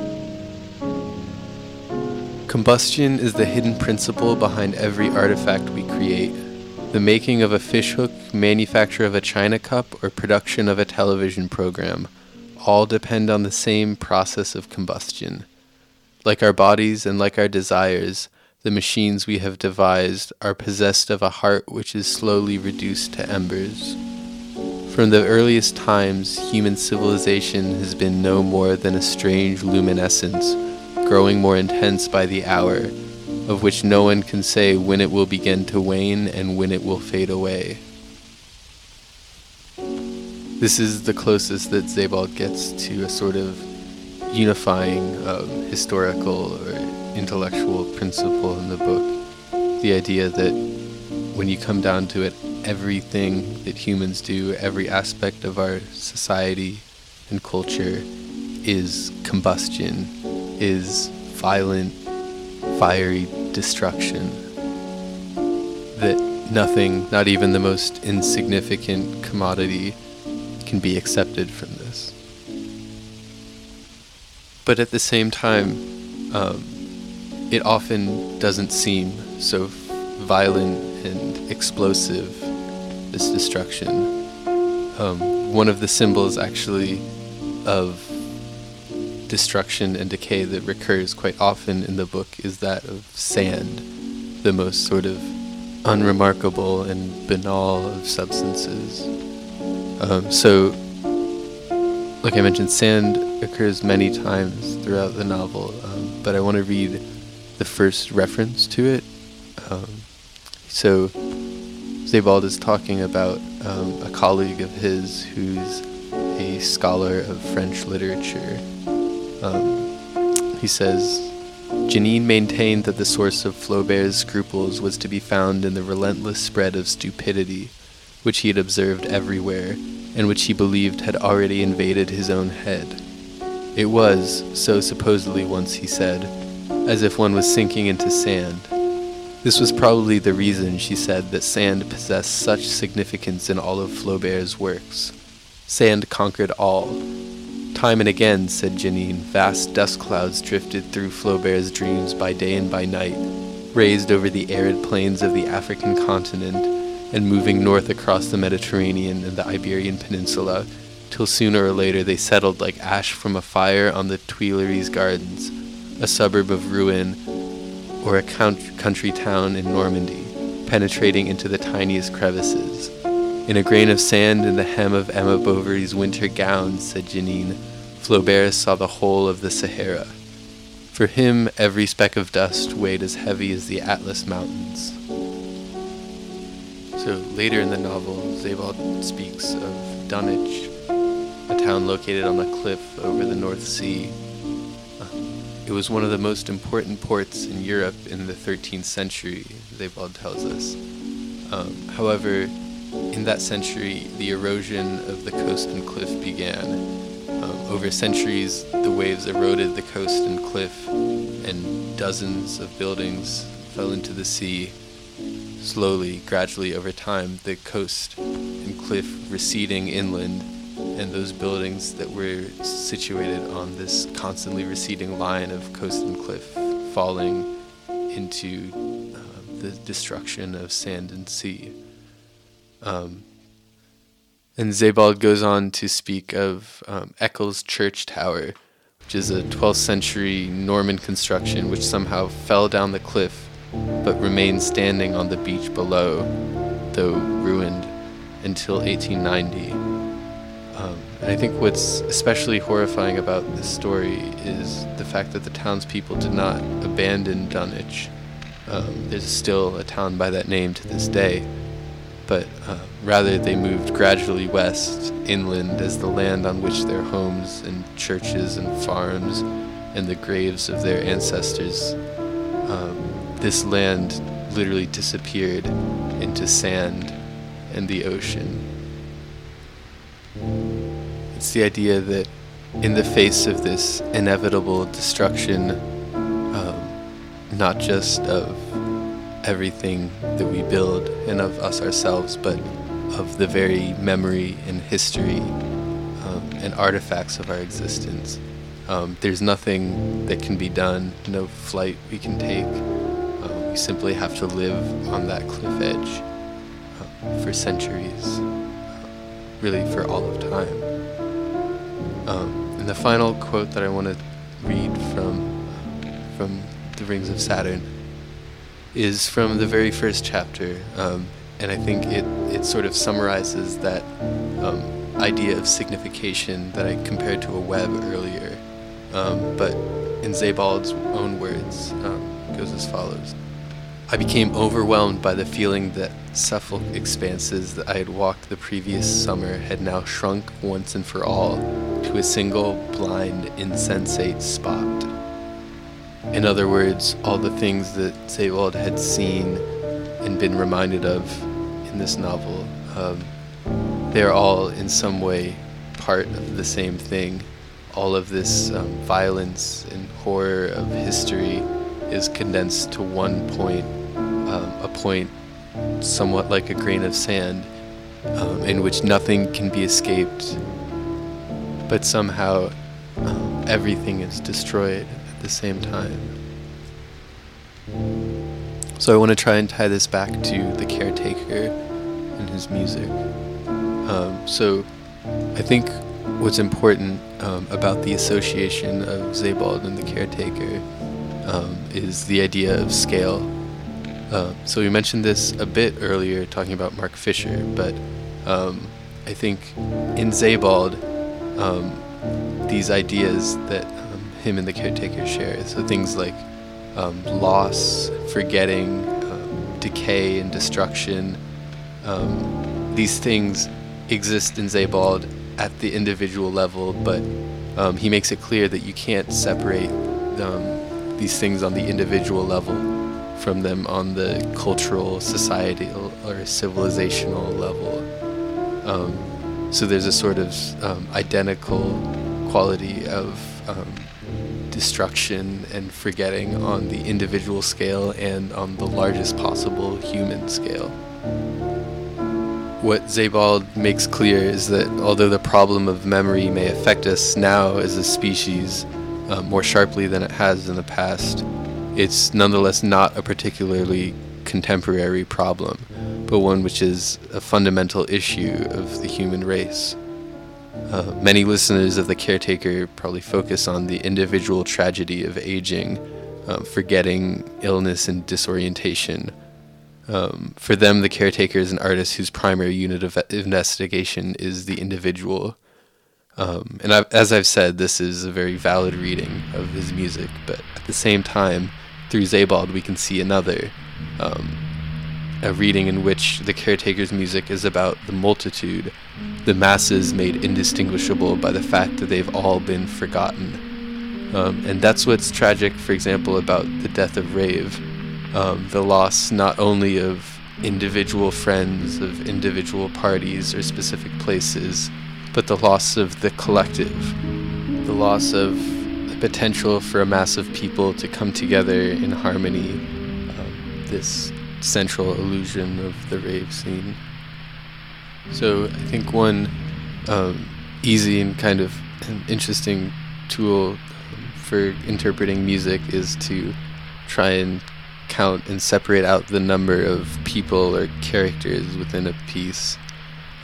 Combustion is the hidden principle behind every artifact we create. The making of a fishhook, manufacture of a china cup, or production of a television program all depend on the same process of combustion. Like our bodies and like our desires, the machines we have devised are possessed of a heart which is slowly reduced to embers. From the earliest times, human civilization has been no more than a strange luminescence, growing more intense by the hour, of which no one can say when it will begin to wane and when it will fade away. This is the closest that Sebald gets to a sort of unifying um, historical or intellectual principle in the book. The idea that when you come down to it, everything that humans do, every aspect of our society and culture is combustion, is violent, fiery destruction. That nothing, not even the most insignificant commodity, can be accepted from this. But at the same time, um, it often doesn't seem so violent and explosive this destruction. Um, one of the symbols, actually, of destruction and decay that recurs quite often in the book is that of sand, the most sort of unremarkable and banal of substances. Um, so, like I mentioned, sand occurs many times throughout the novel, um, but I want to read the first reference to it. Um, so, Sebald is talking about um, a colleague of his who's a scholar of French literature. Um, he says, Janine maintained that the source of Flaubert's scruples was to be found in the relentless spread of stupidity, which he had observed everywhere, and which he believed had already invaded his own head. It was, so supposedly once he said, as if one was sinking into sand this was probably the reason, she said, that sand possessed such significance in all of Flaubert's works. Sand conquered all. Time and again, said Janine, vast dust clouds drifted through Flaubert's dreams by day and by night, raised over the arid plains of the African continent, and moving north across the Mediterranean and the Iberian Peninsula, till sooner or later they settled like ash from a fire on the Tuileries Gardens, a suburb of Rouen or a country town in Normandy, penetrating into the tiniest crevices. In a grain of sand in the hem of Emma Bovary's winter gown, said Janine, Flaubert saw the whole of the Sahara. For him, every speck of dust weighed as heavy as the Atlas Mountains. So later in the novel, Sebald speaks of Dunwich, a town located on a cliff over the North Sea it was one of the most important ports in Europe in the 13th century, Sebald tells us. Um, however, in that century, the erosion of the coast and cliff began. Um, over centuries, the waves eroded the coast and cliff, and dozens of buildings fell into the sea. Slowly, gradually, over time, the coast and cliff receding inland and those buildings that were situated on this constantly receding line of coast and cliff falling into uh, the destruction of sand and sea. Um, and Sebald goes on to speak of um, Eccles Church Tower, which is a 12th century Norman construction which somehow fell down the cliff but remained standing on the beach below, though ruined, until 1890. I think what's especially horrifying about this story is the fact that the townspeople did not abandon Dunwich. Um, there's still a town by that name to this day, but uh, rather they moved gradually west, inland, as the land on which their homes and churches and farms and the graves of their ancestors, um, this land literally disappeared into sand and the ocean. It's the idea that in the face of this inevitable destruction, um, not just of everything that we build and of us ourselves, but of the very memory and history um, and artifacts of our existence. Um, there's nothing that can be done, no flight we can take. Uh, we simply have to live on that cliff edge uh, for centuries, uh, really for all of time. Um, and the final quote that I want to read from from the Rings of Saturn is from the very first chapter, um, and I think it it sort of summarizes that um, idea of signification that I compared to a web earlier. Um, but in Sebald's own words, um, goes as follows. I became overwhelmed by the feeling that Suffolk expanses that I had walked the previous summer had now shrunk once and for all to a single blind, insensate spot. In other words, all the things that Sebald had seen and been reminded of in this novel, um, they're all in some way part of the same thing. All of this um, violence and horror of history is condensed to one point um, a point somewhat like a grain of sand um, in which nothing can be escaped, but somehow um, everything is destroyed at the same time. So I want to try and tie this back to the caretaker and his music. Um, so I think what's important um, about the association of Sebald and the caretaker um, is the idea of scale um, so we mentioned this a bit earlier, talking about Mark Fisher, but um, I think in Sebald, um, these ideas that um, him and the caretaker share, so things like um, loss, forgetting, um, decay, and destruction, these things exist in Sebald at the individual level, but he makes it clear that you can't separate these things on the individual level from them on the cultural, societal, or civilizational level. So there's a sort of um, identical quality of um, destruction and forgetting on the individual scale and on the largest possible human scale. What Sebald makes clear is that although the problem of memory may affect us now as a species uh, more sharply than it has in the past, it's nonetheless not a particularly contemporary problem, but one which is a fundamental issue of the human race. Uh, many listeners of The Caretaker probably focus on the individual tragedy of aging, um, forgetting, illness, and disorientation. Um, for them, the caretaker is an artist whose primary unit of investigation is the individual. Um, and I've, as I've said, this is a very valid reading of his music, but at the same time, through Sebald, we can see another, um, a reading in which the caretaker's music is about the multitude, the masses made indistinguishable by the fact that they've all been forgotten. Um, and that's what's tragic, for example, about the death of Rave. Um, the loss not only of individual friends, of individual parties or specific places, but the loss of the collective, the loss of the potential for a mass of people to come together in harmony, this central illusion of the rave scene. So I think one um, easy and kind of an interesting tool um, for interpreting music is to try and count and separate out the number of people or characters within a piece.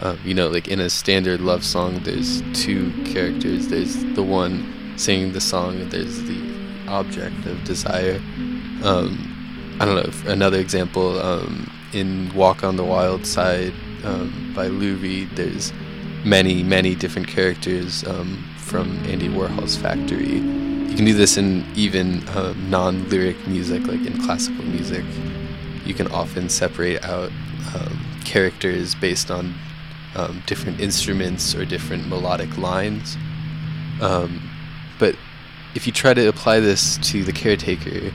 Um, you know, like in a standard love song, there's two characters. There's the one singing the song, and there's the object of desire. Um, I don't know. Another example um, in "Walk on the Wild Side" um, by Lou Reed. There's many, many different characters um, from Andy Warhol's Factory. You can do this in even um, non-lyric music, like in classical music. You can often separate out um, characters based on different instruments or different melodic lines. Um, but if you try to apply this to the caretaker,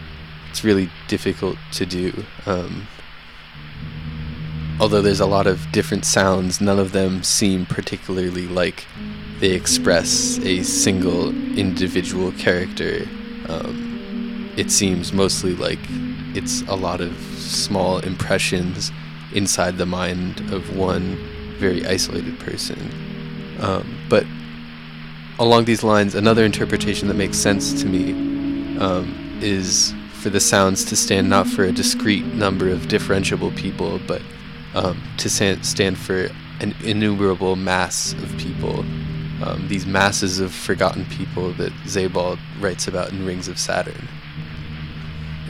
it's really difficult to do. Um, although there's a lot of different sounds, none of them seem particularly like they express a single individual character. Um, it seems mostly like it's a lot of small impressions inside the mind of one very isolated person. Um, but along these lines, another interpretation that makes sense to me um, is for the sounds to stand not for a discrete number of differentiable people, but um, to stand for an innumerable mass of people. um, these masses of forgotten people that Sebald writes about in Rings of Saturn.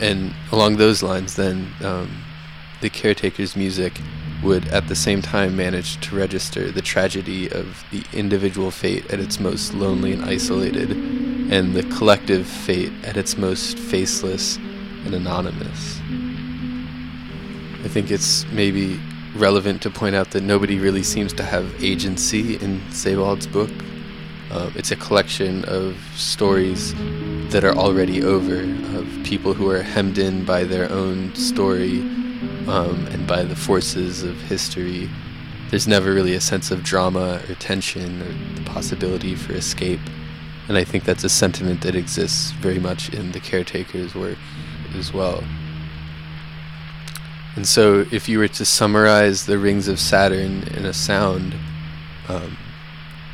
And along those lines, then, um, the caretaker's music would at the same time manage to register the tragedy of the individual fate at its most lonely and isolated, and the collective fate at its most faceless and anonymous. I think it's maybe relevant to point out that nobody really seems to have agency in Sebald's book. Um, it's a collection of stories that are already over, of people who are hemmed in by their own story um, and by the forces of history. There's never really a sense of drama or tension or the possibility for escape. And I think that's a sentiment that exists very much in the caretaker's work as well. And so, if you were to summarize the rings of Saturn in a sound, um,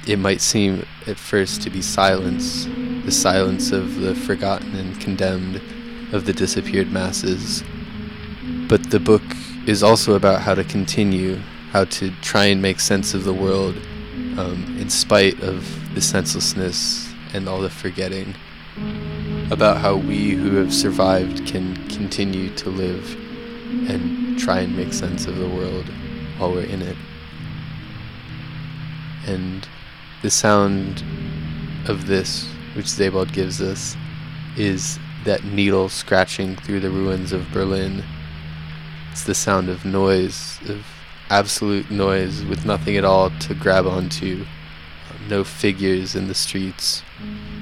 it might seem at first to be silence the silence of the forgotten and condemned, of the disappeared masses. But the book is also about how to continue, how to try and make sense of the world um, in spite of the senselessness and all the forgetting, about how we who have survived can continue to live and try and make sense of the world while we're in it. And the sound of this, which Sebald gives us, is that needle scratching through the ruins of Berlin. It's the sound of noise, of absolute noise with nothing at all to grab onto, no figures in the streets.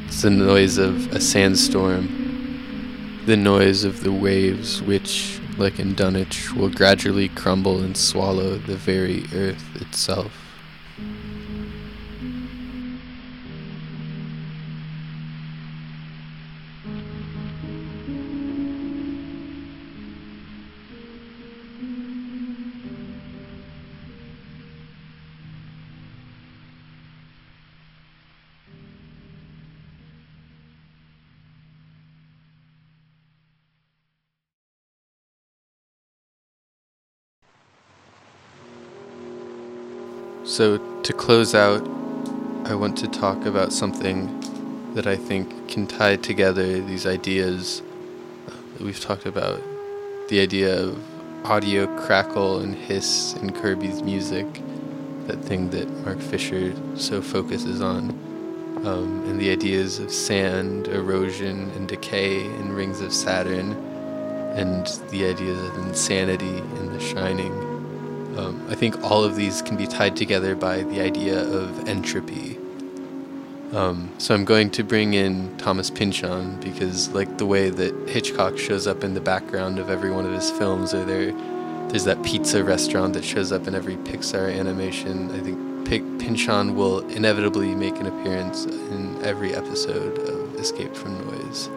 It's the noise of a sandstorm, the noise of the waves which like in Dunwich, will gradually crumble and swallow the very earth itself. So, to close out, I want to talk about something that I think can tie together these ideas uh, that we've talked about the idea of audio crackle and hiss in Kirby's music, that thing that Mark Fisher so focuses on, um, and the ideas of sand, erosion, and decay in Rings of Saturn, and the ideas of insanity in The Shining. Um, I think all of these can be tied together by the idea of entropy. Um, so I'm going to bring in Thomas Pynchon because, like the way that Hitchcock shows up in the background of every one of his films, or there, there's that pizza restaurant that shows up in every Pixar animation. I think P- Pynchon will inevitably make an appearance in every episode of Escape from Noise.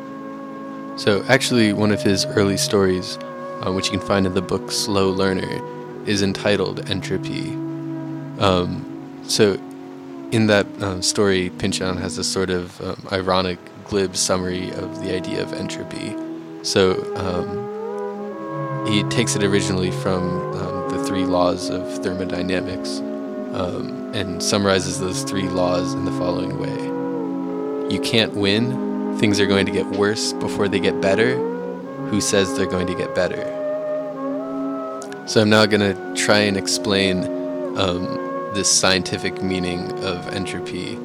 So, actually, one of his early stories, uh, which you can find in the book Slow Learner, is entitled Entropy. Um, so, in that um, story, Pynchon has a sort of um, ironic, glib summary of the idea of entropy. So, um, he takes it originally from um, the three laws of thermodynamics um, and summarizes those three laws in the following way You can't win, things are going to get worse before they get better. Who says they're going to get better? So I'm now going to try and explain um, this scientific meaning of entropy.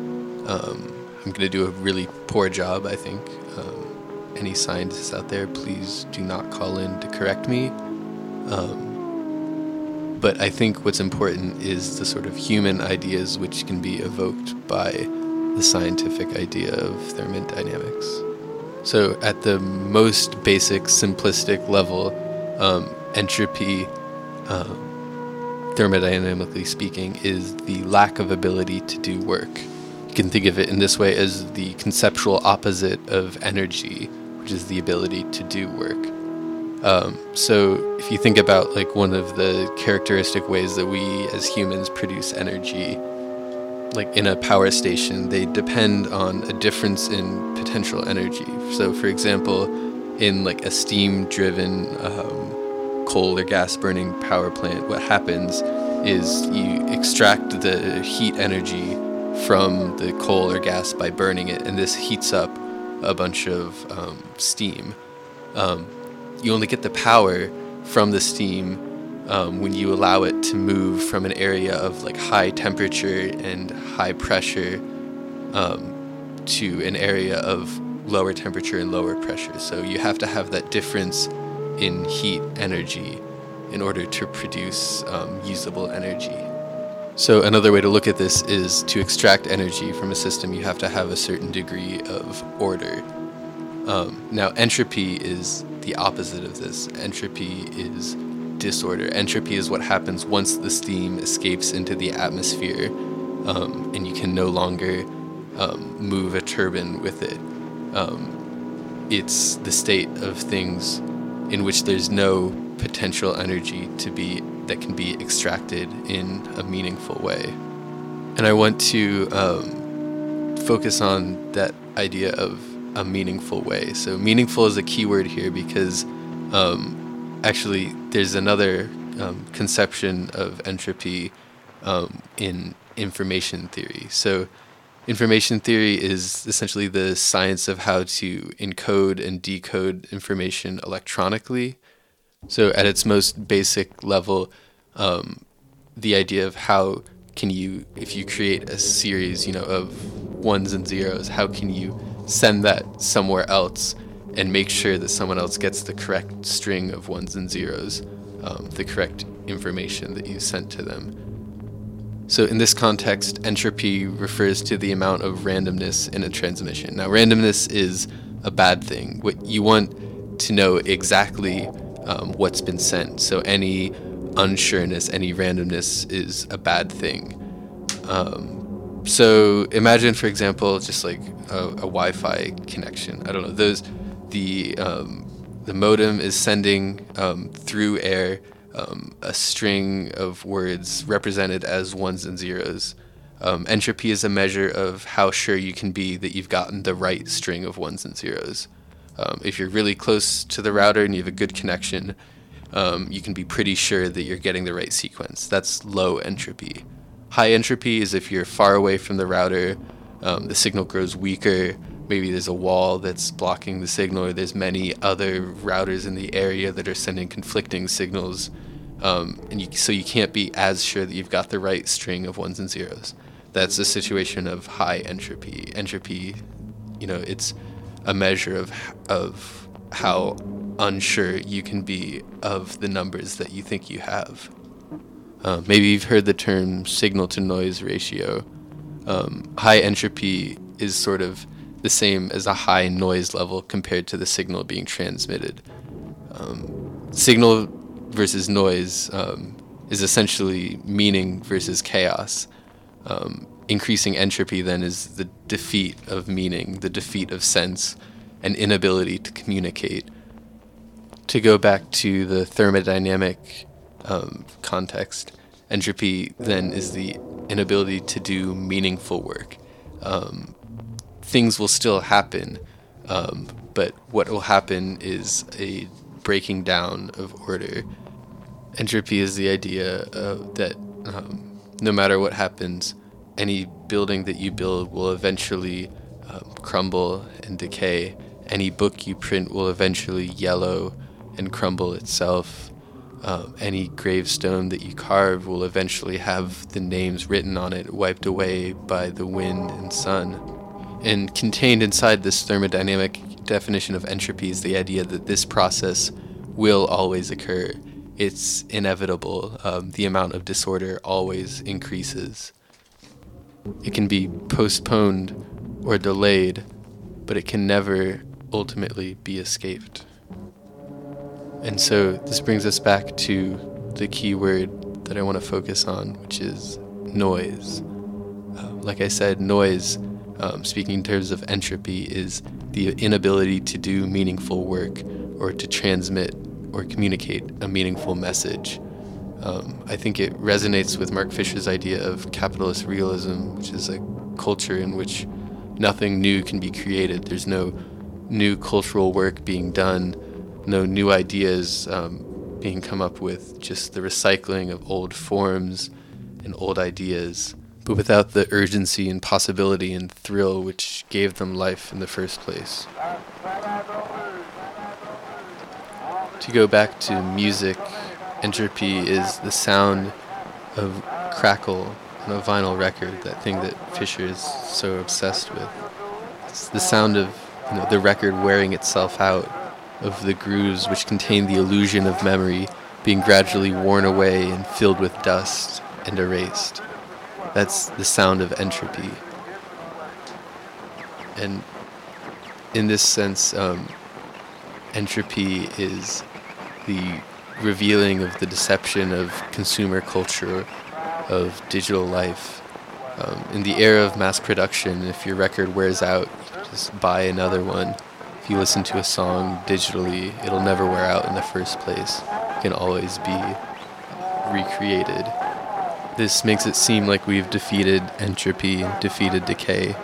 Um, I'm going to do a really poor job, I think. Um, any scientists out there, please do not call in to correct me. Um, but I think what's important is the sort of human ideas which can be evoked by the scientific idea of thermodynamics. So, at the most basic, simplistic level, um, entropy um, thermodynamically speaking, is the lack of ability to do work. You can think of it in this way as the conceptual opposite of energy, which is the ability to do work. Um, so, if you think about like one of the characteristic ways that we as humans produce energy, like in a power station, they depend on a difference in potential energy. So, for example, in like a steam-driven um, coal or gas burning power plant, what happens is you extract the heat energy from the coal or gas by burning it, and this heats up a bunch of um, steam. Um, you only get the power from the steam um, when you allow it to move from an area of like high temperature and high pressure um, to an area of lower temperature and lower pressure. So you have to have that difference in heat energy in order to produce um, usable energy. So another way to look at this is to extract energy from a system, you have to have a certain degree of order. Um, now, entropy is the opposite of this. Entropy is disorder. Entropy is what happens once the steam escapes into the atmosphere um, and you can no longer um, move a turbine with it. Um, it's the state of things in which there's no potential energy to be that can be extracted in a meaningful way. And I want to um, focus on that idea of a meaningful way. So, meaningful is a key word here because um, actually there's another um, conception of entropy um, in information theory. So, information theory is essentially the science of how to encode and decode information electronically. So, at its most basic level, um, the idea of how can you, if you create a series, you know, of ones and zeros, how can you send that somewhere else and make sure that someone else gets the correct string of ones and zeros, um, the correct information that you sent to them. So, in this context, entropy refers to the amount of randomness in a transmission. Now, randomness is a bad thing. What you want to know exactly um, what's been sent. So, any unsureness, any randomness is a bad thing. Um, so, imagine, for example, just like a, a Wi-Fi connection. I don't know those. The um, the modem is sending um, through air um, a string of words represented as ones and zeros. Um, entropy is a measure of how sure you can be that you've gotten the right string of ones and zeros. Um, if you're really close to the router and you have a good connection, um, you can be pretty sure that you're getting the right sequence. That's low entropy. High entropy is if you're far away from the router, um, the signal grows weaker. Maybe there's a wall that's blocking the signal, or there's many other routers in the area that are sending conflicting signals um, and you, so you can't be as sure that you've got the right string of ones and zeros. That's a situation of high entropy. Entropy, you know, it's a measure of of how unsure you can be of the numbers that you think you have. Uh, maybe you've heard the term signal to noise ratio. Um, high entropy is sort of the same as a high noise level compared to the signal being transmitted. Um, signal versus noise um, is essentially meaning versus chaos. Um, increasing entropy then is the defeat of meaning, the defeat of sense, and inability to communicate. To go back to the thermodynamic um, context, entropy then is the inability to do meaningful work. Um, things will still happen, um, but what will happen is a breaking down of order Entropy is the idea uh, that um, no matter what happens, any building that you build will eventually um, crumble and decay. Any book you print will eventually yellow and crumble itself. Uh, any gravestone that you carve will eventually have the names written on it wiped away by the wind and sun. And contained inside this thermodynamic definition of entropy is the idea that this process will always occur it's inevitable. Um, the amount of disorder always increases. It can be postponed or delayed, but it can never ultimately be escaped. And so this brings us back to the key word that I want to focus on, which is noise. Uh, like I said, noise, um, speaking in terms of entropy, is the inability to do meaningful work or to transmit or communicate a meaningful message. Um, I think it resonates with Mark Fisher's idea of capitalist realism, which is a culture in which nothing new can be created. There's no new cultural work being done, no new ideas um, being come up with, just the recycling of old forms and old ideas. But without the urgency and possibility and thrill which gave them life in the first place. To go back to music, entropy is the sound of crackle on a vinyl record, that thing that Fisher is so obsessed with. It's the sound of you know, the record wearing itself out, of the grooves which contain the illusion of memory being gradually worn away and filled with dust and erased. That's the sound of entropy. And in this sense, um, entropy is the revealing of the deception of consumer culture, of digital life. Um, in the era of mass production, if your record wears out, you just buy another one. If you listen to a song digitally, it'll never wear out in the first place. It can always be recreated. This makes it seem like we've defeated entropy, defeated decay,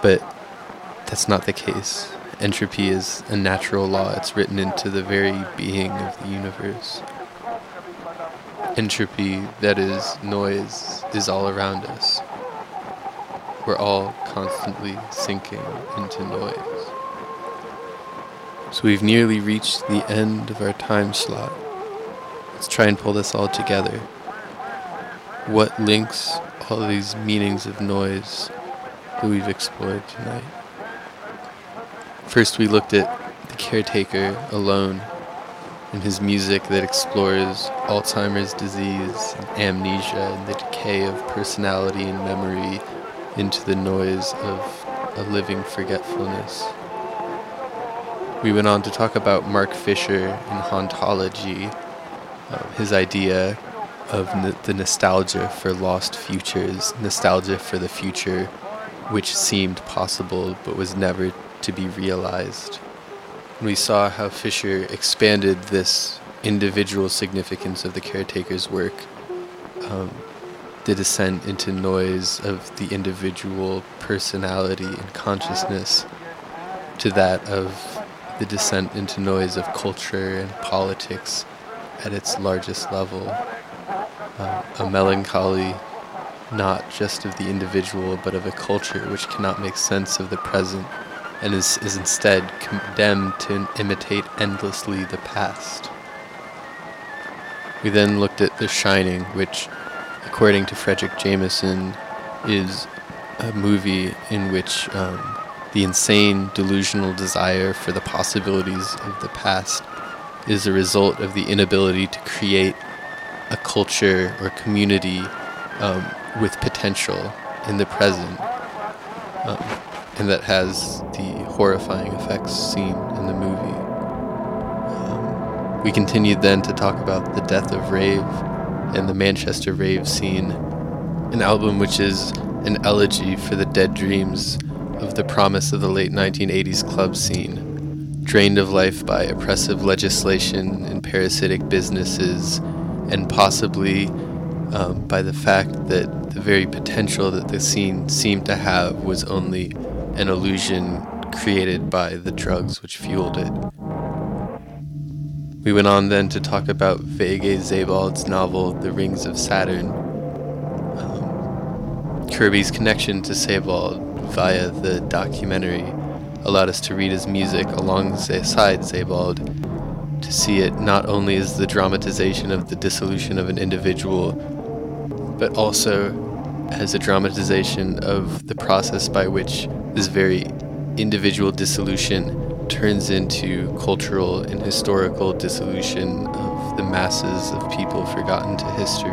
but that's not the case. Entropy is a natural law, it's written into the very being of the universe. Entropy, that is, noise, is all around us. We're all constantly sinking into noise. So we've nearly reached the end of our time slot. Let's try and pull this all together. What links all these meanings of noise that we've explored tonight? First, we looked at the caretaker alone and his music that explores Alzheimer's disease and amnesia and the decay of personality and memory into the noise of a living forgetfulness. We went on to talk about Mark Fisher and hauntology, uh, his idea of n- the nostalgia for lost futures, nostalgia for the future which seemed possible but was never to be realized. And we saw how Fisher expanded this individual significance of the caretaker's work, um, the descent into noise of the individual personality and consciousness, to that of the descent into noise of culture and politics at its largest level. Uh, a melancholy not just of the individual, but of a culture which cannot make sense of the present and is, is instead condemned to imitate endlessly the past. We then looked at The Shining, which, according to Fredric Jameson, is a movie in which um, the insane delusional desire for the possibilities of the past is a result of the inability to create a culture or community um, with potential in the present. Um, and that has the horrifying effects seen in the movie. Um, we continued then to talk about the death of Rave and the Manchester Rave scene, an album which is an elegy for the dead dreams of the promise of the late 1980s club scene, drained of life by oppressive legislation and parasitic businesses, and possibly um, by the fact that the very potential that the scene seemed to have was only an illusion created by the drugs which fueled it. We went on then to talk about V.G. Sebald's novel The Rings of Saturn, um, Kirby's connection to Sebald via the documentary allowed us to read his music alongside Sebald, to see it not only as the dramatization of the dissolution of an individual, but also as a dramatization of the process by which this very individual dissolution turns into cultural and historical dissolution of the masses of people forgotten to history.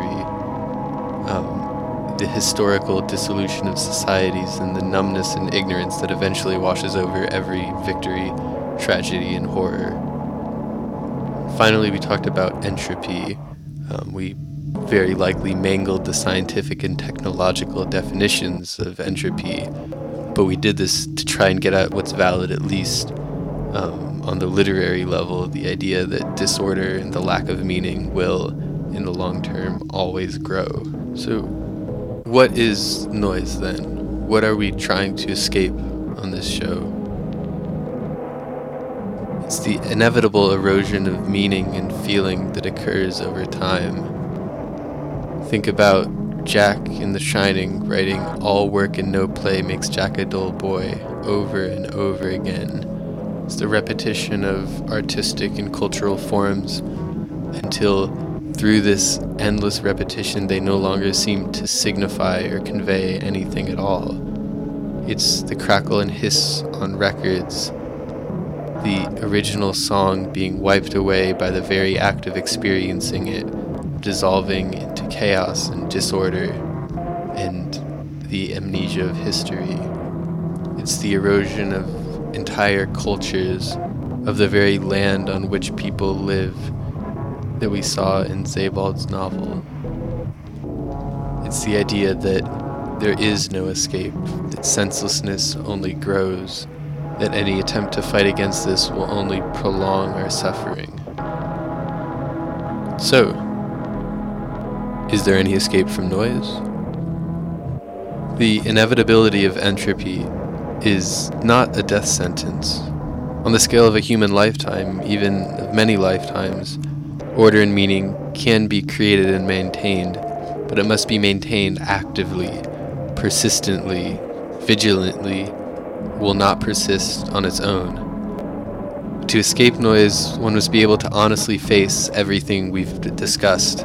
Um, the historical dissolution of societies and the numbness and ignorance that eventually washes over every victory, tragedy, and horror. Finally, we talked about entropy. Um, we very likely mangled the scientific and technological definitions of entropy, but we did this to try and get at what's valid at least um, on the literary level the idea that disorder and the lack of meaning will, in the long term, always grow. So, what is noise then? What are we trying to escape on this show? It's the inevitable erosion of meaning and feeling that occurs over time. Think about Jack in The Shining writing, All work and no play makes Jack a dull boy, over and over again. It's the repetition of artistic and cultural forms until through this endless repetition they no longer seem to signify or convey anything at all. It's the crackle and hiss on records, the original song being wiped away by the very act of experiencing it dissolving into chaos and disorder and the amnesia of history. It's the erosion of entire cultures, of the very land on which people live that we saw in Sebald's novel. It's the idea that there is no escape, that senselessness only grows, that any attempt to fight against this will only prolong our suffering. So, is there any escape from noise? The inevitability of entropy is not a death sentence. On the scale of a human lifetime, even of many lifetimes, order and meaning can be created and maintained, but it must be maintained actively, persistently, vigilantly, will not persist on its own. To escape noise, one must be able to honestly face everything we've discussed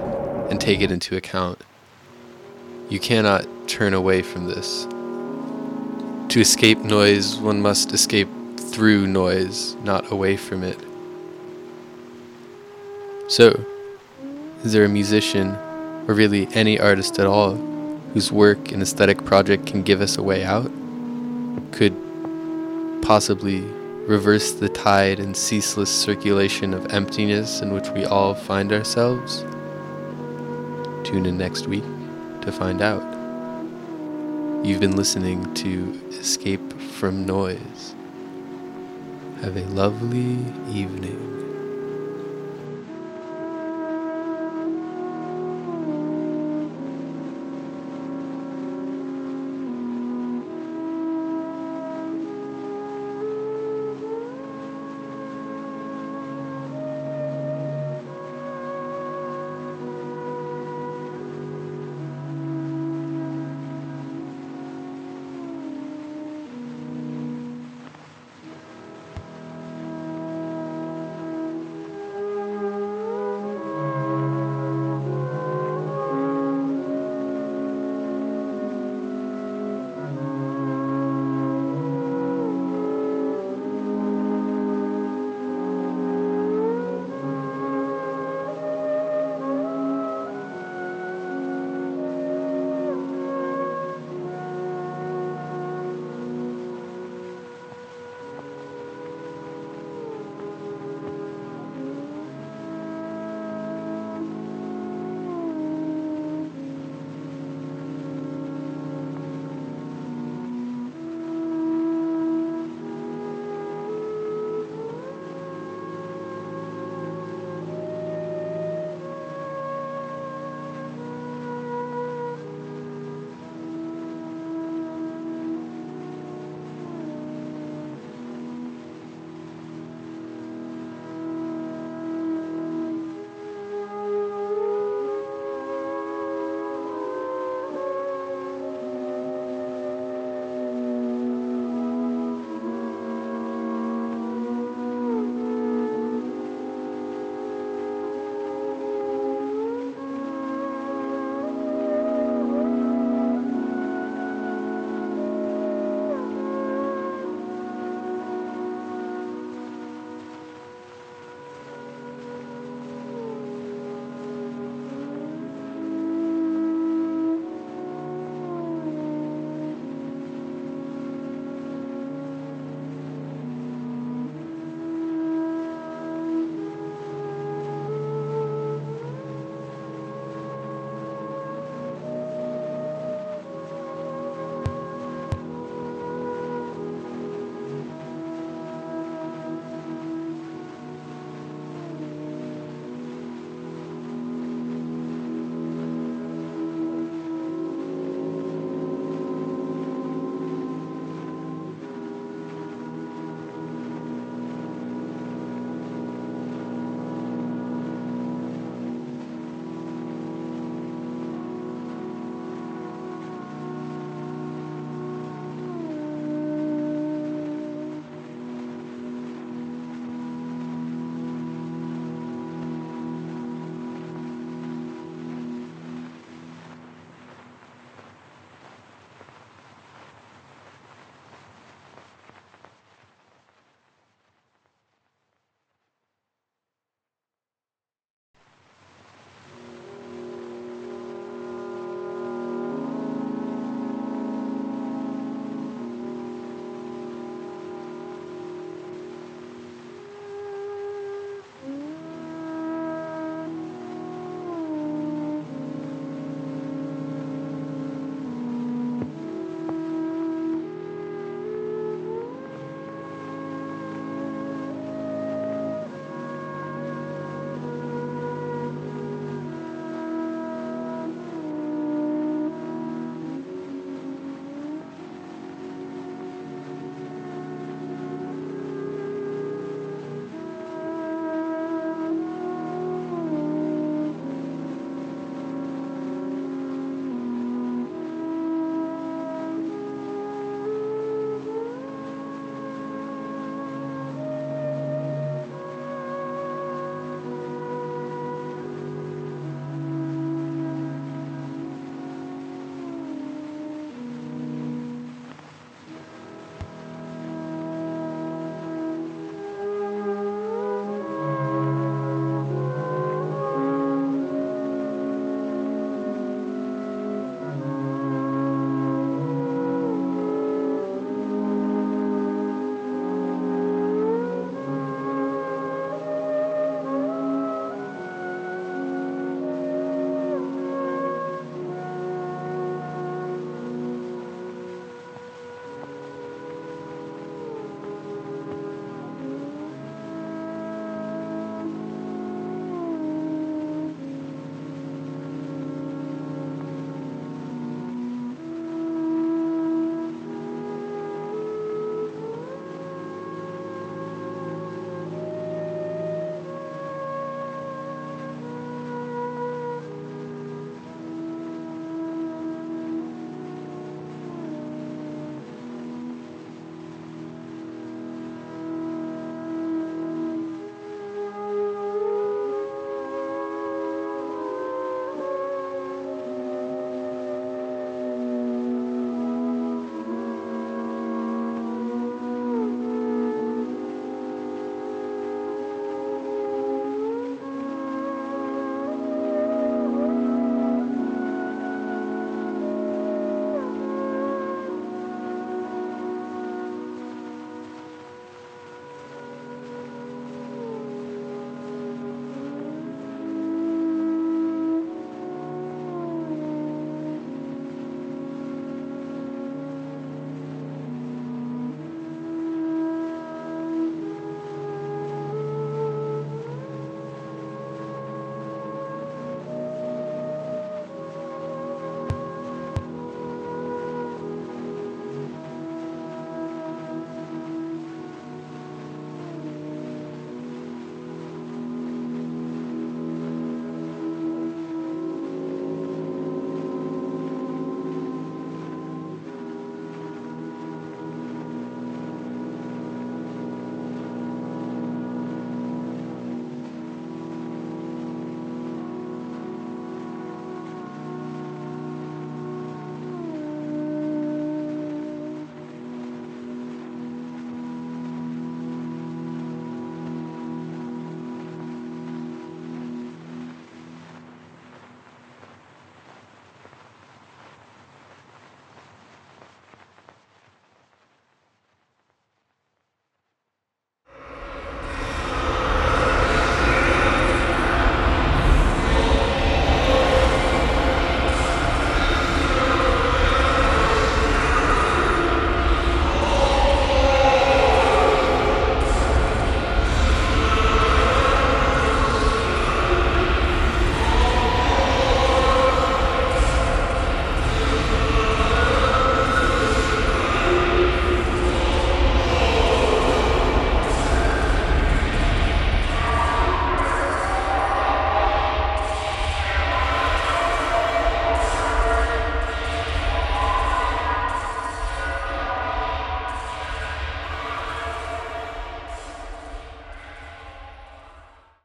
and take it into account. You cannot turn away from this. To escape noise, one must escape through noise, not away from it. So, is there a musician, or really any artist at all, whose work and aesthetic project can give us a way out? Could possibly reverse the tide and ceaseless circulation of emptiness in which we all find ourselves? Tune in next week to find out. You've been listening to Escape from Noise. Have a lovely evening.